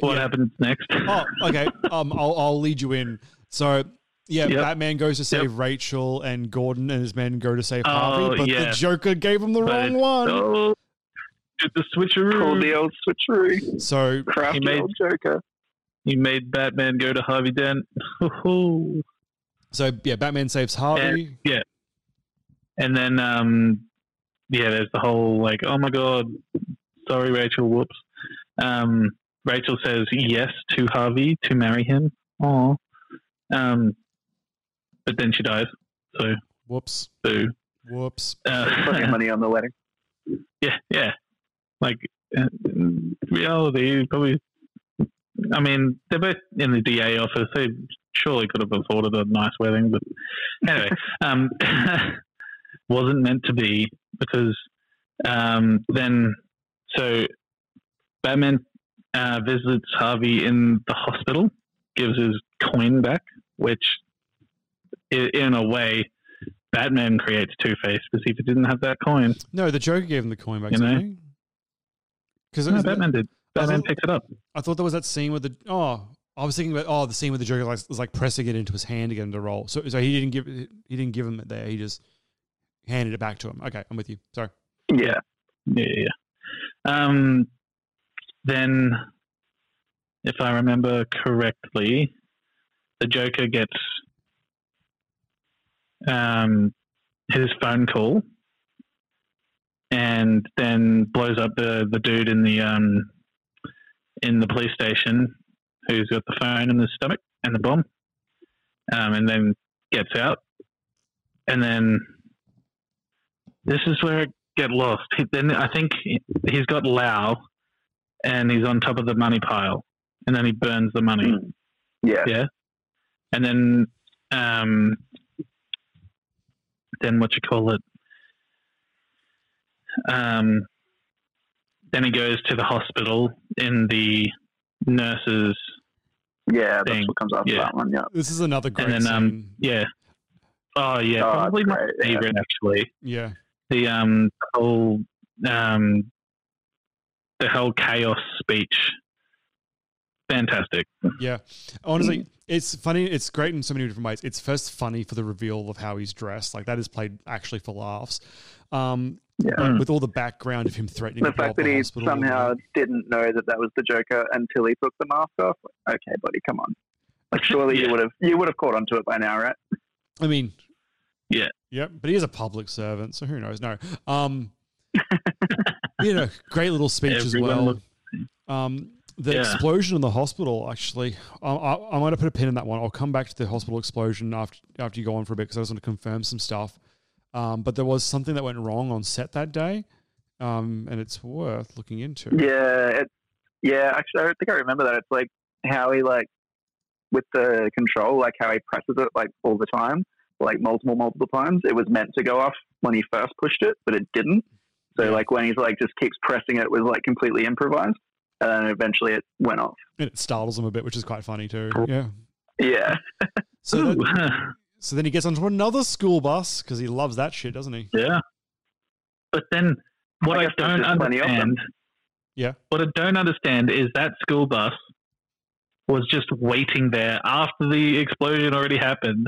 What Yeah. happens next? oh, okay. Um, I'll I'll lead you in. So. Yeah, Yep. Batman goes to save Rachel, and Gordon and his men go to save Oh, Harvey, but yeah. the Joker gave him the But wrong one. Oh, did the switcheroo. Pulled the old switcheroo. So Crafty made- old Joker. He made Batman go to Harvey Dent. So yeah, Batman saves Harvey. And, yeah. And then um yeah, there's the whole like, oh my god, sorry Rachel, whoops. Um Rachel says yes to Harvey to marry him. Oh. Um but then she dies. So Whoops. boo. Whoops. Uh, Plenty of money on the wedding. yeah, yeah. Like uh, reality, probably. I mean, they're both in the DA office. They surely could have afforded a nice wedding, but anyway, um, wasn't meant to be because um, then so Batman uh, visits Harvey in the hospital, gives his coin back, which i- in a way. Batman creates Two Face because if he didn't have that coin, No, the Joker gave him the coin back, You know? Because no, Batman did. Batman thought- picks it up. I thought there was that scene with the oh, I was thinking about oh the scene with the Joker like, was like pressing it into his hand to get him to roll. So so he didn't give he didn't give him it there. He just handed it back to him. Okay, I'm with you. Sorry. Yeah. Yeah, yeah. yeah. Um, then, if I remember correctly, the Joker gets um, his phone call and then blows up the, the dude in the um, in the police station who's got the phone in his stomach and the bomb, um, and then gets out, and then this is where it get lost. He, then I think he- he's got Lau, and he's on top of the money pile, and then he burns the money. Yeah. Yeah, and then um, then what you call it? Um, then he goes to the hospital in the nurses. Yeah, that's thing. what comes after Yeah. that one. Yeah. This is another great and then um, yeah. Oh yeah, Oh, probably that's my great, yeah. actually. Yeah. The um whole um the whole chaos speech. Fantastic. Yeah. Honestly, it's funny. It's great in so many different ways. It's first funny for the reveal of how he's dressed. Like that is played actually for laughs. Um, Yeah. with all the background of him threatening The fact that he somehow didn't know that that was the Joker until he took the mask off. Okay, buddy, come on. Like, surely you would have you would have caught onto it by now, right? I mean, yeah, yeah, but he is a public servant, so who knows? No, um, you know, great little speech as well. looks- Um, the Yeah. explosion in the hospital, actually, I, I, I'm going to put a pin in that one. I'll come back to the hospital explosion after after you go on for a bit because I just want to confirm some stuff. Um, but there was something that went wrong on set that day, um, and it's worth looking into. Yeah, it, yeah. Actually, I think I remember that. It's like how he like with the control, like how he presses it like all the time, like multiple multiple times. It was meant to go off when he first pushed it, but it didn't. So like when he's like just keeps pressing it, it was like completely improvised, and then eventually it went off. And it startles him a bit, which is quite funny too. Yeah. Yeah. So then, so then he gets onto another school bus because he loves that shit, doesn't he? Yeah. But then what I I, don't just plenty of them. understand, Yeah. what I don't understand is that school bus was just waiting there after the explosion already happened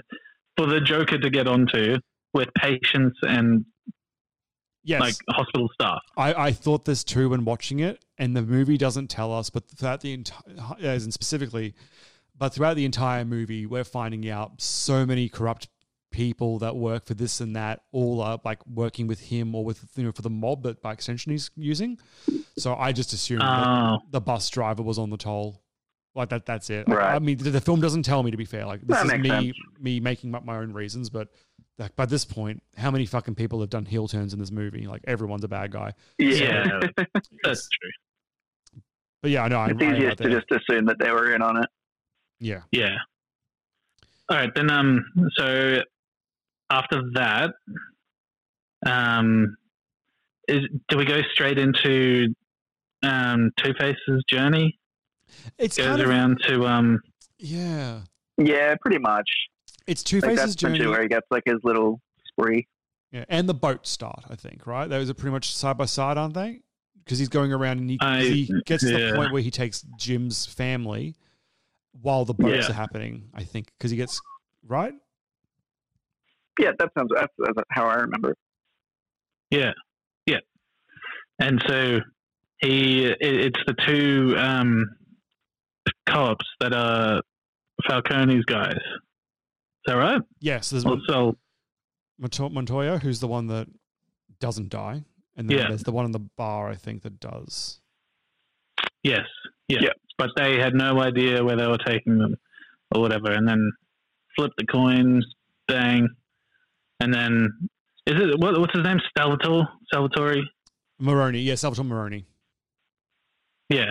for the Joker to get onto with patients and Yes. like hospital staff. I, I thought this too when watching it, and the movie doesn't tell us, but throughout the entire, uh, as in specifically, but throughout the entire movie, we're finding out so many corrupt people that work for this and that, all are like working with him or with you know for the mob that by extension he's using. So I just assumed Oh. the bus driver was on the toll. Like that, that's it. Right. I mean, the, the film doesn't tell me to be fair. Like this That is me, sense. me making up my own reasons. But like, by this point, how many fucking people have done heel turns in this movie? Like everyone's a bad guy. Yeah, that's true. But yeah, I know. I, It's easiest to there. just assume that they were in on it. Yeah. Yeah. All right, then. Um. So after that, um, is do we go straight into um Two Face's journey? It's goes kind of- around to um. Yeah. Yeah, pretty much. It's Two Like, Face's that's journey. where he gets like his little spree. Yeah, and the boat start, I think, right? Those are pretty much side by side, aren't they? Because he's going around and he, 'cause I- he gets to the point where he takes Jim's family while the boats Yeah. are happening, I think. Because he gets, right? Yeah, that sounds that's, that's how I remember. it. Yeah, yeah. And so he, it, it's the two um co-ops that are Falcone's guys. Is that right? Yes, there's Also, Monto- Montoya, who's the one that doesn't die. And then Yeah. there's the one in the bar, I think, that does. yes, yeah. But they had no idea where they were taking them or whatever, and then flip the coins, bang, and then is it what, what's his name? Salvatore, Salvatore. Maroni. yeah, Salvatore Maroni. Yeah.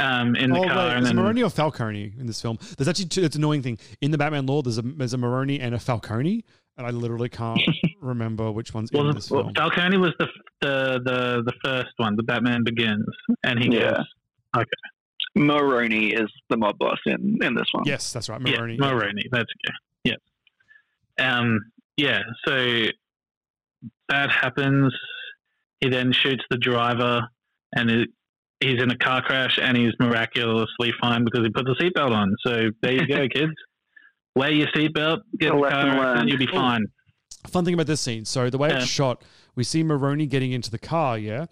Um, in the oh, car, wait, and is then Maroni or Falcone in this film? There's actually two, it's an annoying thing. In the Batman lore, there's a there's a Moroni and a Falcone, and I literally can't remember which one's in this well, film. Falcone was the, the the the first one, the Batman Begins, and he Yeah. goes, okay, Maroni is the mob boss in in this one. Yes, that's right, yeah, Maroni. Mulroney, that's okay, yeah, um, yeah. So that happens. He then shoots the driver, and it, he's in a car crash, and he's miraculously fine because he put the seatbelt on. So there you go, kids. Wear your seatbelt, get A in the lesson car, and learned. you'll be fine. Fun thing about this scene. So the way Yeah. it's shot, we see Maroni getting into the car. Yeah.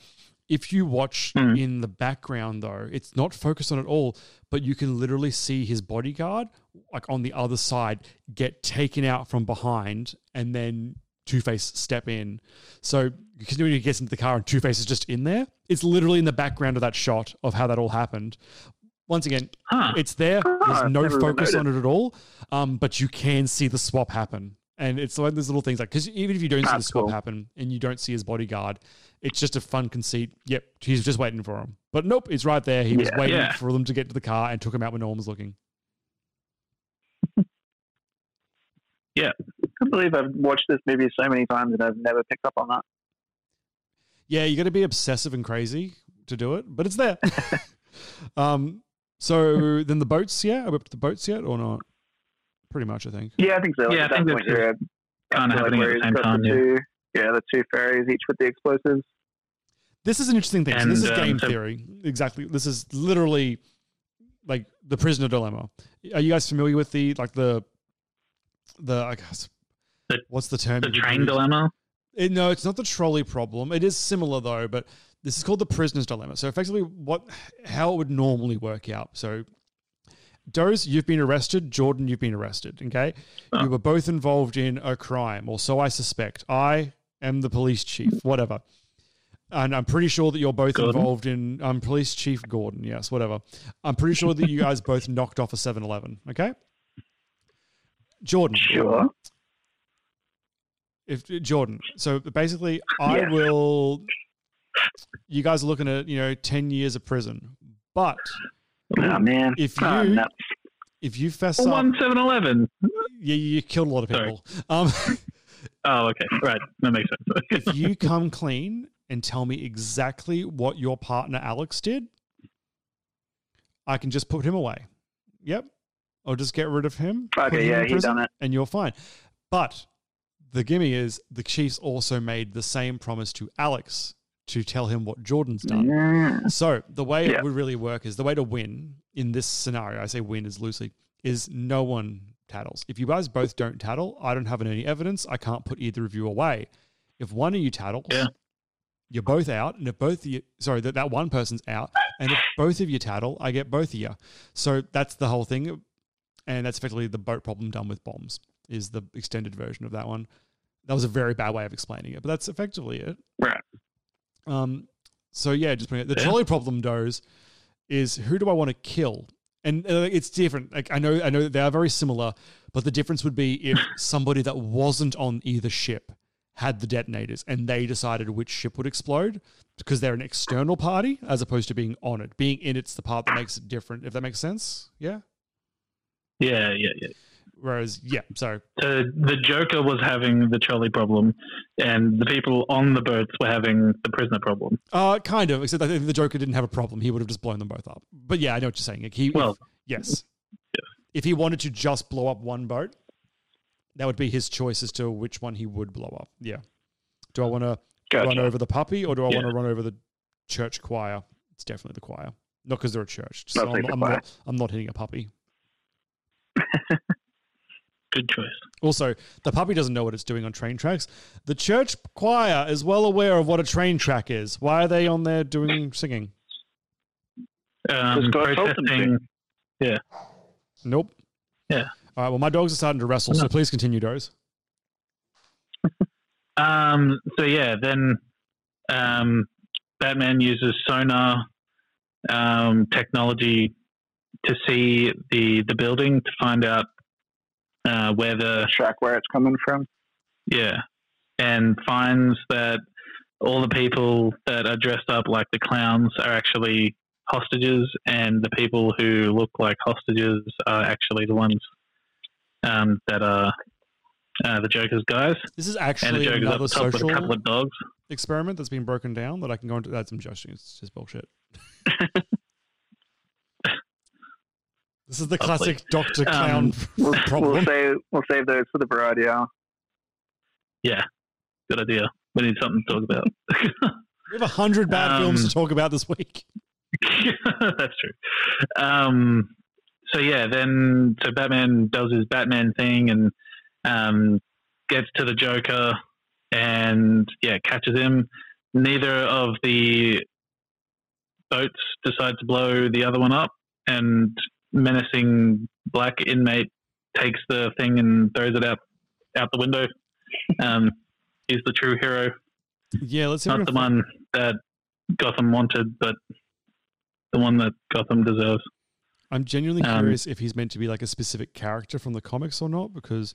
If you watch Hmm. in the background, though, it's not focused on at all, but you can literally see his bodyguard, like on the other side, get taken out from behind, and then Two Face step in. So because when he gets into the car and Two Face is just in there, it's literally in the background of that shot of how that all happened. Once again, Huh. it's there. Ah, There's no focus on it at all, um, but you can see the swap happen. And it's like those little things like because even if you don't see the swap cool. happen and you don't see his bodyguard, it's just a fun conceit. Yep, he's just waiting for him. But nope, it's right there. He was waiting Yeah. for them to get to the car and took him out when no one was looking. Yeah, I can't believe I've watched this movie so many times and I've never picked up on that. Yeah, you got to be obsessive and crazy to do it, but it's there. um, so then the boats, yeah, are we up to the boats yet or not? Pretty much, I think. Yeah, I think so. Like, Yeah, I that think point, that's yeah, kinda happening at the same time, The yeah. two, yeah, the two ferries, each with the explosives. This is an interesting thing. so this is um, game so- theory. Exactly. This is literally like the prisoner dilemma. Are you guys familiar with the like the the I guess The- what's the term? the train dilemma. It, no, it's not the trolley problem. It is similar though, but this is called the prisoner's dilemma. So effectively, what how it would normally work out. So, Doze, you've been arrested. Jordan, you've been arrested. Okay, you were both involved in a crime, or so I suspect. I am the police chief. Whatever. And I'm pretty sure that you're both Gordon? involved in um, police chief Gordon. Yes, whatever. I'm pretty sure that you guys both knocked off a 7-Eleven. Okay, Jordan. Sure. if Jordan. So basically, I Yeah. will. You guys are looking at you know ten years of prison, but Oh man, if Oh, you if you fess Well, up, one 7-Eleven. yeah, you killed a lot of people. Um, Oh, okay, right, that makes sense. if you come clean and tell me exactly what your partner Alex did, I can just put him away. Yep. Or just get rid of him. Okay, him yeah, in he done it. And you're fine. But the gimme is the Chiefs also made the same promise to Alex to tell him what Jordan's done. Mm. So the way Yeah. it would really work is the way to win in this scenario, I say win is loosely, is no one tattles. If you guys both don't tattle, I don't have any evidence. I can't put either of you away. If one of you tattles, you're both out. And if both of you, sorry, that, that one person's out. And if both of you tattle, I get both of you. So that's the whole thing. And that's effectively the boat problem done with bombs, is the extended version of that one. That was a very bad way of explaining it, but that's effectively it. Right. Um, so yeah, just bring it. The trolley problem, does is who do I want to kill? And uh, it's different. Like I know, I know that they are very similar, but the difference would be if somebody that wasn't on either ship had the detonators and they decided which ship would explode because they're an external party as opposed to being on it. Being in it's the part that makes it different. If that makes sense, yeah. yeah, yeah, yeah. Whereas, yeah, so The the Joker was having the trolley problem, and the people on the boats were having the prisoner problem. Uh, kind of. Except I think the Joker didn't have a problem. He would have just blown them both up. But yeah, I know what you're saying. Like he, Well, yes, if he wanted to just blow up one boat, that would be his choice as to which one he would blow up. Yeah. Do I want to run over the puppy or do I want to run over the church choir? It's definitely the choir. Not because they're a church. So I'm, I'm not, I'm not hitting a puppy. Good choice. Also, the puppy doesn't know what it's doing on train tracks. The church choir is well aware of what a train track is. Why are they on there doing singing? Um, Just God told them to. protesting. Yeah. Nope. Yeah. All right. Well, my dogs are starting to wrestle, so please continue, Doze. Um, so yeah, then um, Batman uses sonar um, technology to see the the building to find out uh, where the track where it's coming from. Yeah, and finds that all the people that are dressed up like the clowns are actually hostages, and the people who look like hostages are actually the ones um, that are uh, the Joker's guys. This is and actually the Joker's another up top with a couple of dogs. experiment that's been broken down that I can go into. That's some joshing. It's just bullshit. this is the classic Doctor Clown Um, we'll, problem. we'll save we'll save those for the variety hour. Yeah, good idea. We need something to talk about. we have a hundred bad films Um, to talk about this week. That's true. Um, so yeah, then so Batman does his Batman thing and um, gets to the Joker and yeah, catches him. Neither of the boats decide to blow the other one up, and menacing black inmate takes the thing and throws it out out the window. Um, he's the true hero, Yeah, let's see. if not the can fi- one that Gotham wanted, but the one that Gotham deserves. I'm genuinely Um, curious if he's meant to be like a specific character from the comics or not, because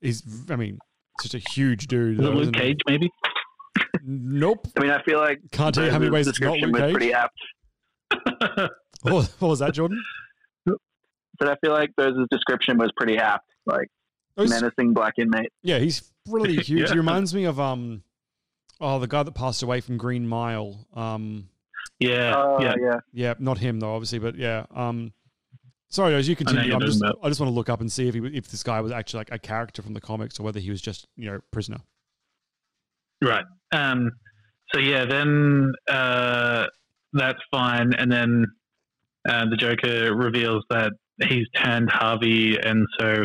he's, I mean, such a huge dude. Is though, Luke isn't? Cage, maybe? Nope. I mean, I feel like Can't tell you how many ways it's not description Luke Cage. pretty apt. What, what was that, Jordan? But I feel like Rose's description was pretty apt. Like Oh, menacing black inmate. Yeah, he's really huge. Yeah. He reminds me of um, oh, the guy that passed away from Green Mile. Um, Yeah, Oh, yeah. yeah. yeah, not him though, obviously, but yeah. Um, sorry, as you continue, I'm just. I just want to look up and see if he, if this guy was actually like a character from the comics or whether he was just you know prisoner. Right. Um, so yeah, then uh, that's fine, and then uh, the Joker reveals that he's turned Harvey, and so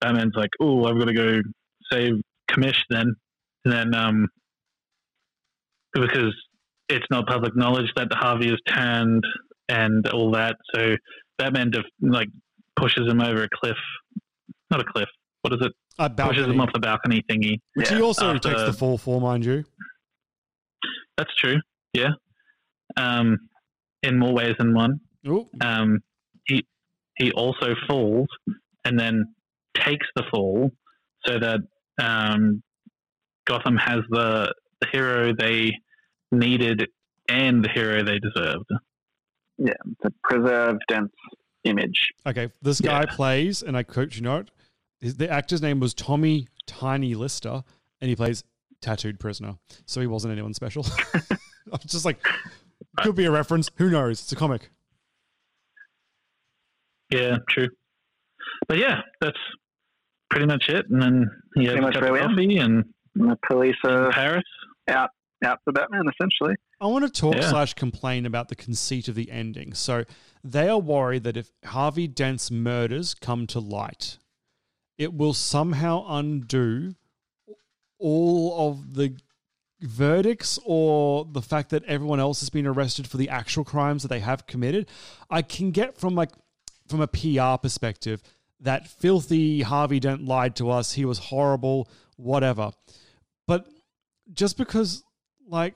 Batman's like, "Oh, I've got to go save Kamish then," and then um, because it's not public knowledge that Harvey is turned and all that, so Batman def- like pushes him over a cliff, not a cliff. What is it? A Pushes him off the balcony thingy. Which he also After- takes the fall for, mind you. That's true. Yeah. Um, in more ways than one. Ooh. Um, he he also falls and then takes the fall so that um, Gotham has the, the hero they needed and the hero they deserved. Yeah, to preserved, Dent's image. Okay, this guy plays, and I quote you note, his, the actor's name was Tommy Tiny Lister, and he plays tattooed prisoner. So he wasn't anyone special. I'm just like, could be a reference. Who knows? It's a comic. Yeah, true. But yeah, that's pretty much it. And then he has Pretty a much cup of where we are. coffee and And the police are Paris. out out for Batman essentially. I want to talk Yeah. slash complain about the conceit of the ending. So they are worried that if Harvey Dent's murders come to light, it will somehow undo all of the verdicts or the fact that everyone else has been arrested for the actual crimes that they have committed. I can get from like from a PR perspective that filthy Harvey Dent lied to us, he was horrible, whatever. But just because like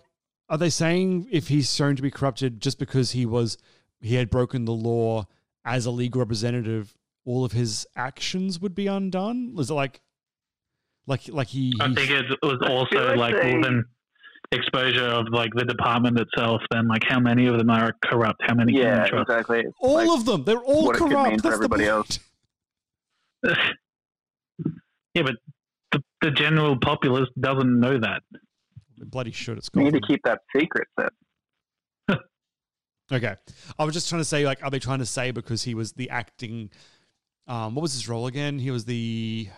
are they saying if he's shown to be corrupted just because he was he had broken the law as a legal representative all of his actions would be undone is it like like like he, I he- think it was also like like they- well, then exposure of like the department itself. Then like how many of them are corrupt? How many? Yeah, can you trust? exactly. all of them they're all what it could corrupt mean for That's the everybody else. Yeah, but the, the general populace doesn't know that. They bloody should it's You need to keep that secret. Then Okay. I was just trying to say, like, are they trying to say because he was the acting? Um, what was his role again? He was the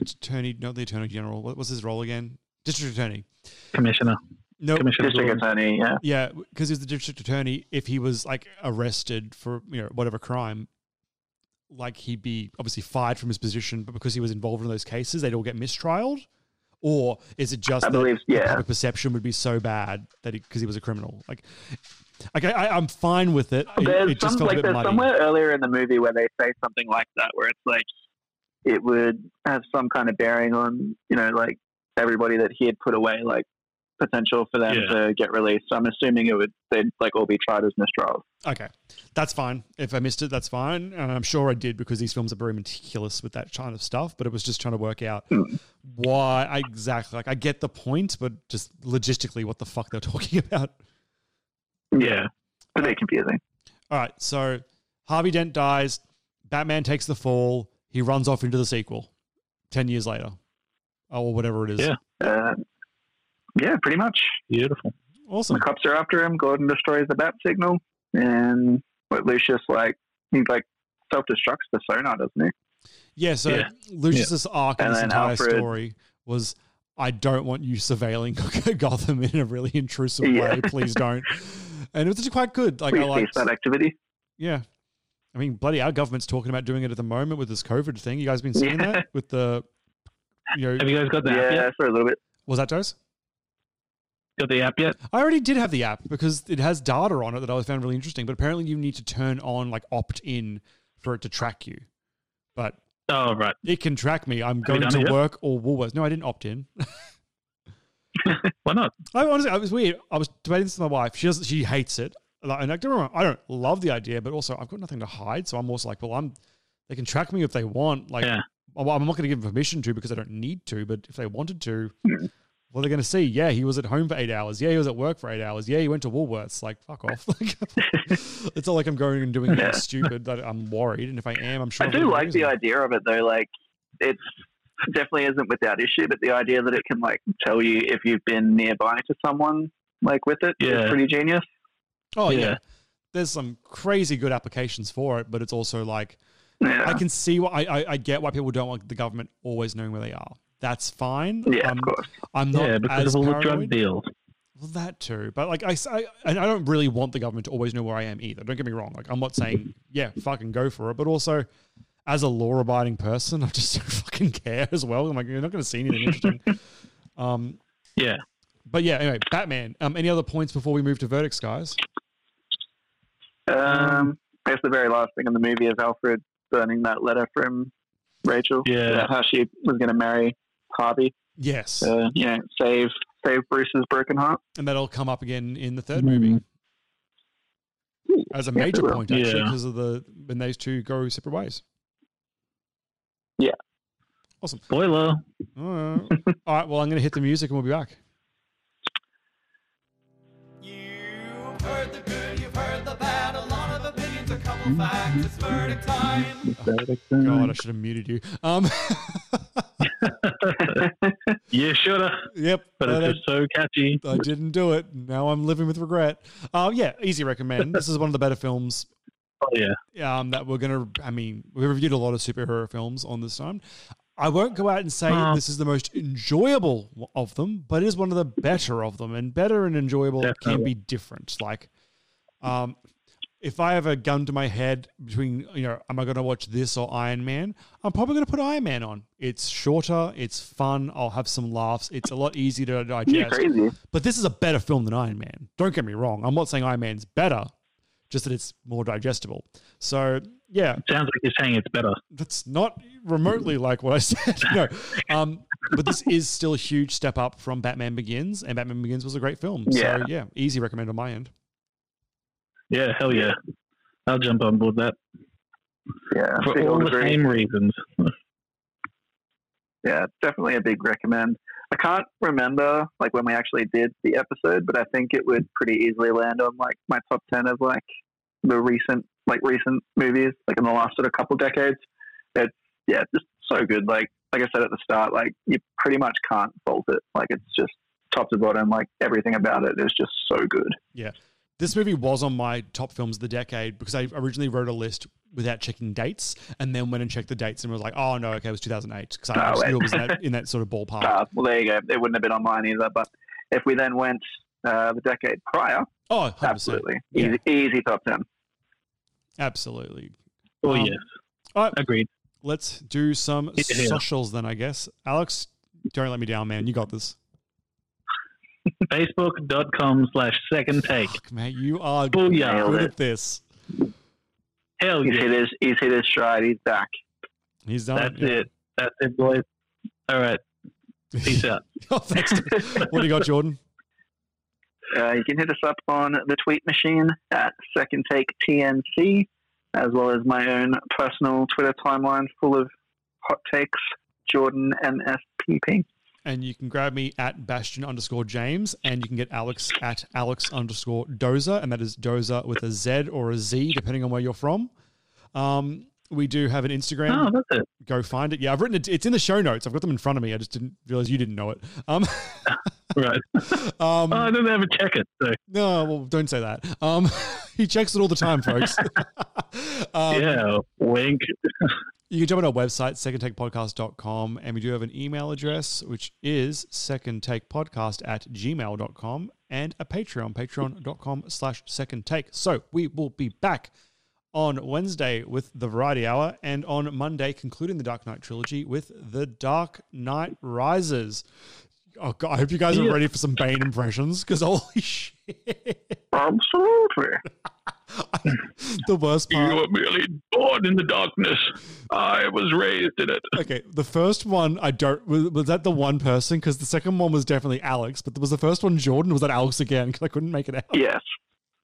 attorney, not the attorney general. What was his role again? District attorney. Commissioner. No, Commissioner district Gordon. attorney. Yeah. Yeah, because he's the district attorney. If he was like arrested for you know whatever crime, like he'd be obviously fired from his position, but because he was involved in those cases, they'd all get mistrialed. Or is it just I that believe- yeah. public perception would be so bad that because he, was a criminal? Like, okay, I, I'm fine with it. It, There's it just some felt like a bit there's muddy. somewhere earlier in the movie where they say something like that, where it's like it would have some kind of bearing on you know like everybody that he had put away, like potential for them Yeah. to get released. So I'm assuming it would they'd like all be tried as mistrials. Okay, that's fine. If I missed it, that's fine, and I'm sure I did because these films are very meticulous with that kind of stuff. But it was just trying to work out hmm. why I, exactly. Like I get the point, but just logistically, what the fuck they're talking about. Yeah, a bit confusing. All right, so Harvey Dent dies. Batman takes the fall. He runs off into the sequel. Ten years later, or whatever it is. Yeah. Uh, yeah, pretty much. Beautiful. Awesome. The cops are after him. Gordon destroys the bat signal, and what Lucius like he like self destructs the sonar, doesn't he? Yeah, so Yeah. Lucius's arc in And this then entire Alfred- story was I don't want you surveilling Gotham in a really intrusive Yeah. way. Please don't. And it was quite good. Like I Please like cease that activity. Yeah. I mean, bloody our government's talking about doing it at the moment with this COVID thing. You guys been seeing Yeah. that with the you know Have you guys got the app Yeah, yet? for a little bit. was that dose? Got the app yet? I already did have the app because it has data on it that I found really interesting. But apparently, you need to turn on like opt in for it to track you. But Oh right. it can track me. I'm you going to it yet? work or Woolworths. No, I didn't opt in. Why not? I honestly, I was weird. I was debating this with my wife. She doesn't. she hates it. Like, And I don't, get me wrong, I don't love the idea, but also I've got nothing to hide. So I'm also like, well, I'm. They can track me if they want. Like, Yeah. Well, I'm not going to give them permission to because I don't need to. But if they wanted to, Hmm. well, they're going to see. Yeah, he was at home for eight hours. Yeah, he was at work for eight hours. Yeah, he went to Woolworths. Like, fuck off. Like, it's not like I'm going and doing anything Yeah. stupid. That I'm worried, and if I am, I'm sure. I I'm do like the it. idea of it though. Like it's definitely isn't without issue, but the idea that it can like tell you if you've been nearby to someone like with it is Yeah. pretty genius. Oh yeah. Yeah. There's some crazy good applications for it, but it's also like Yeah. I can see why I, I, I get why people don't want the government always knowing where they are. That's fine. Yeah, um, of course. I'm not Yeah, because as of all the drug deals. Well, that too, but like I, s- I, and I don't really want the government to always know where I am either. Don't get me wrong. Like I'm not saying yeah, fucking go for it, but also as a law-abiding person, I just don't fucking care as well. I'm like you're not going to see anything interesting. um, Yeah. but yeah, anyway, Batman. Um, any other points before we move to verdicts, guys? Um, I guess the very last thing in the movie is Alfred burning that letter from Rachel. Yeah. about how she was going to marry Harvey. Yes, Uh, you know, save save Bruce's broken heart. and that'll come up again in the third movie as a Yes, major it point actually Yeah. because of the when those two go separate ways. Yeah. Awesome. Spoiler. All right. All right. Well, I'm going to hit the music and we'll be back. Terrible fact, it's verdict time. God, I should have muted you. Um, you should have. Yep. But I- it's just so catchy. I didn't do it. Now I'm living with regret. Uh, yeah, easy recommend. This is one of the better films. Oh yeah. Um, that we're gonna. I mean, we reviewed a lot of superhero films on this time. I won't go out and say Uh. this is the most enjoyable of them, but it is one of the better of them. And better and enjoyable can be different. Like, um, if I have a gun to my head between, you know, am I going to watch this or Iron Man? I'm probably going to put Iron Man on. It's shorter, it's fun, I'll have some laughs, it's a lot easier to digest. crazy. But this is a better film than Iron Man. Don't get me wrong. I'm not saying Iron Man's better, just that it's more digestible. So, yeah. Sounds like you're saying it's better. That's not remotely like what I said. no. Um, but this is still a huge step up from Batman Begins, and Batman Begins was a great film. Yeah. So, yeah, easy recommend on my end. Yeah, hell yeah. I'll jump on board that. Yeah, For all the agree. same reasons. Yeah, definitely a big recommend. I can't remember like when we actually did the episode, but I think it would pretty easily land on like my top ten of like the recent like recent movies, like in the last sort of couple decades. It's yeah, just so good. Like like I said at the start, like you pretty much can't fault it. Like it's just top to bottom, like everything about it is just so good. Yeah. This movie was on my top films of the decade because I originally wrote a list without checking dates and then went and checked the dates and was like, oh, no, okay, it was 2008 because I Oh, just knew it was in that, in that sort of ballpark. Uh, well, there you go. It wouldn't have been on mine either. But if we then went uh, the decade prior, oh, 100%. absolutely Yeah. easy, easy top ten. Absolutely. Oh, Um, yes. All right. Agreed. Let's do some Yeah. socials then, I guess. Alex, don't let me down, man. You got this. Facebook.com slash second take. Mate, you are Booyah. good at this. Hell He's hit his he's hit his stride. He's back. He's done. That's yeah. it. That's it, boys. All right. Peace out. oh, thanks. what do you got, Jordan? Uh, you can hit us up on the tweet machine at Second Take TNC, as well as my own personal Twitter timeline full of hot takes. Jordan MSPP. And you can grab me at Bastion underscore James, and you can get Alex at Alex underscore Dozer, and that is Dozer with a Z or a Z, depending on where you're from. Um, we do have an Instagram. Oh, that's it. Go find it. Yeah, I've written it. It's in the show notes. I've got them in front of me. I just didn't realize you didn't know it. Um, Right. um, oh, I didn't ever check it. So. no, well, don't say that. Um, he checks it all the time, folks. um, yeah, wink. You can jump on our website, secondtakepodcast.com, and we do have an email address, which is secondtakepodcast at gmail.com, and a Patreon, patreon.com slash secondtake. So we will be back on Wednesday with the Variety Hour, and on Monday, concluding the Dark Knight trilogy with The Dark Knight Rises. Oh, God, I hope you guys are ready for some Bane impressions, because holy shit. Absolutely. the worst part. You were merely born in the darkness. I was raised in it. Okay, the first one I don't was, was that the one person because the second one was definitely Alex, but was the first one Jordan? Was that Alex again? Because I couldn't make it out. Yes,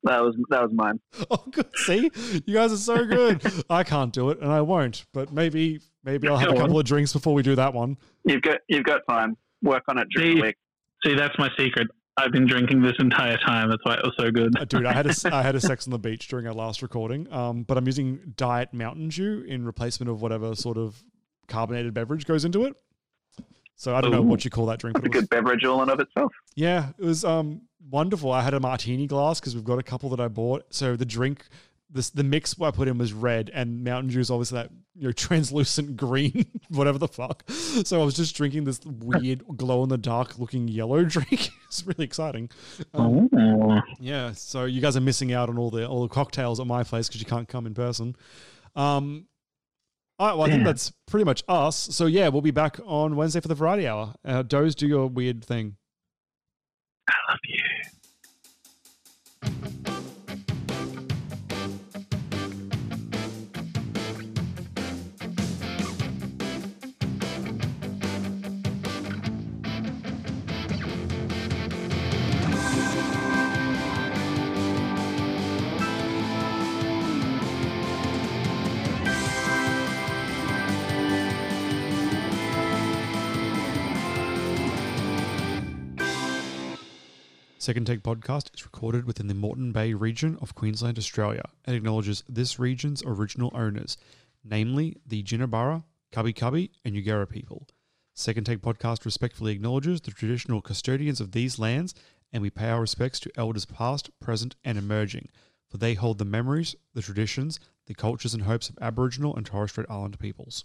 that was that was mine. Oh, good. See, you guys are so good. I can't do it, and I won't. But maybe, maybe I'll have a Go on. couple of drinks before we do that one. You've got you've got time. Work on it during the See, week. see, that's my secret. I've been drinking this entire time. That's why it was so good. Uh, Dude, I had a, I had a sex on the beach during our last recording, um, but I'm using Diet Mountain Dew in replacement of whatever sort of carbonated beverage goes into it. So I don't know what you call that drink. That's but a it was- good beverage all in of itself. Yeah, it was um wonderful. I had a martini glass because we've got a couple that I bought. So the drink, this the mix I put in was red, and Mountain Dew is obviously that you know translucent green, whatever the fuck. So I was just drinking this weird glow in the dark looking yellow drink. it's really exciting. Um, Oh. yeah, so you guys are missing out on all the all the cocktails at my place because you can't come in person. Um, all right, well, I think that's pretty much us. So yeah, we'll be back on Wednesday for the variety hour. Uh, Doze, do your weird thing. I love you. Second Take podcast is recorded within the Moreton Bay region of Queensland, Australia, and acknowledges this region's original owners, namely the Jinibara, Kabi Kabi, and Yugara people. Second Take podcast respectfully acknowledges the traditional custodians of these lands, and we pay our respects to elders past, present, and emerging, for they hold the memories, the traditions, the cultures, and hopes of Aboriginal and Torres Strait Island peoples.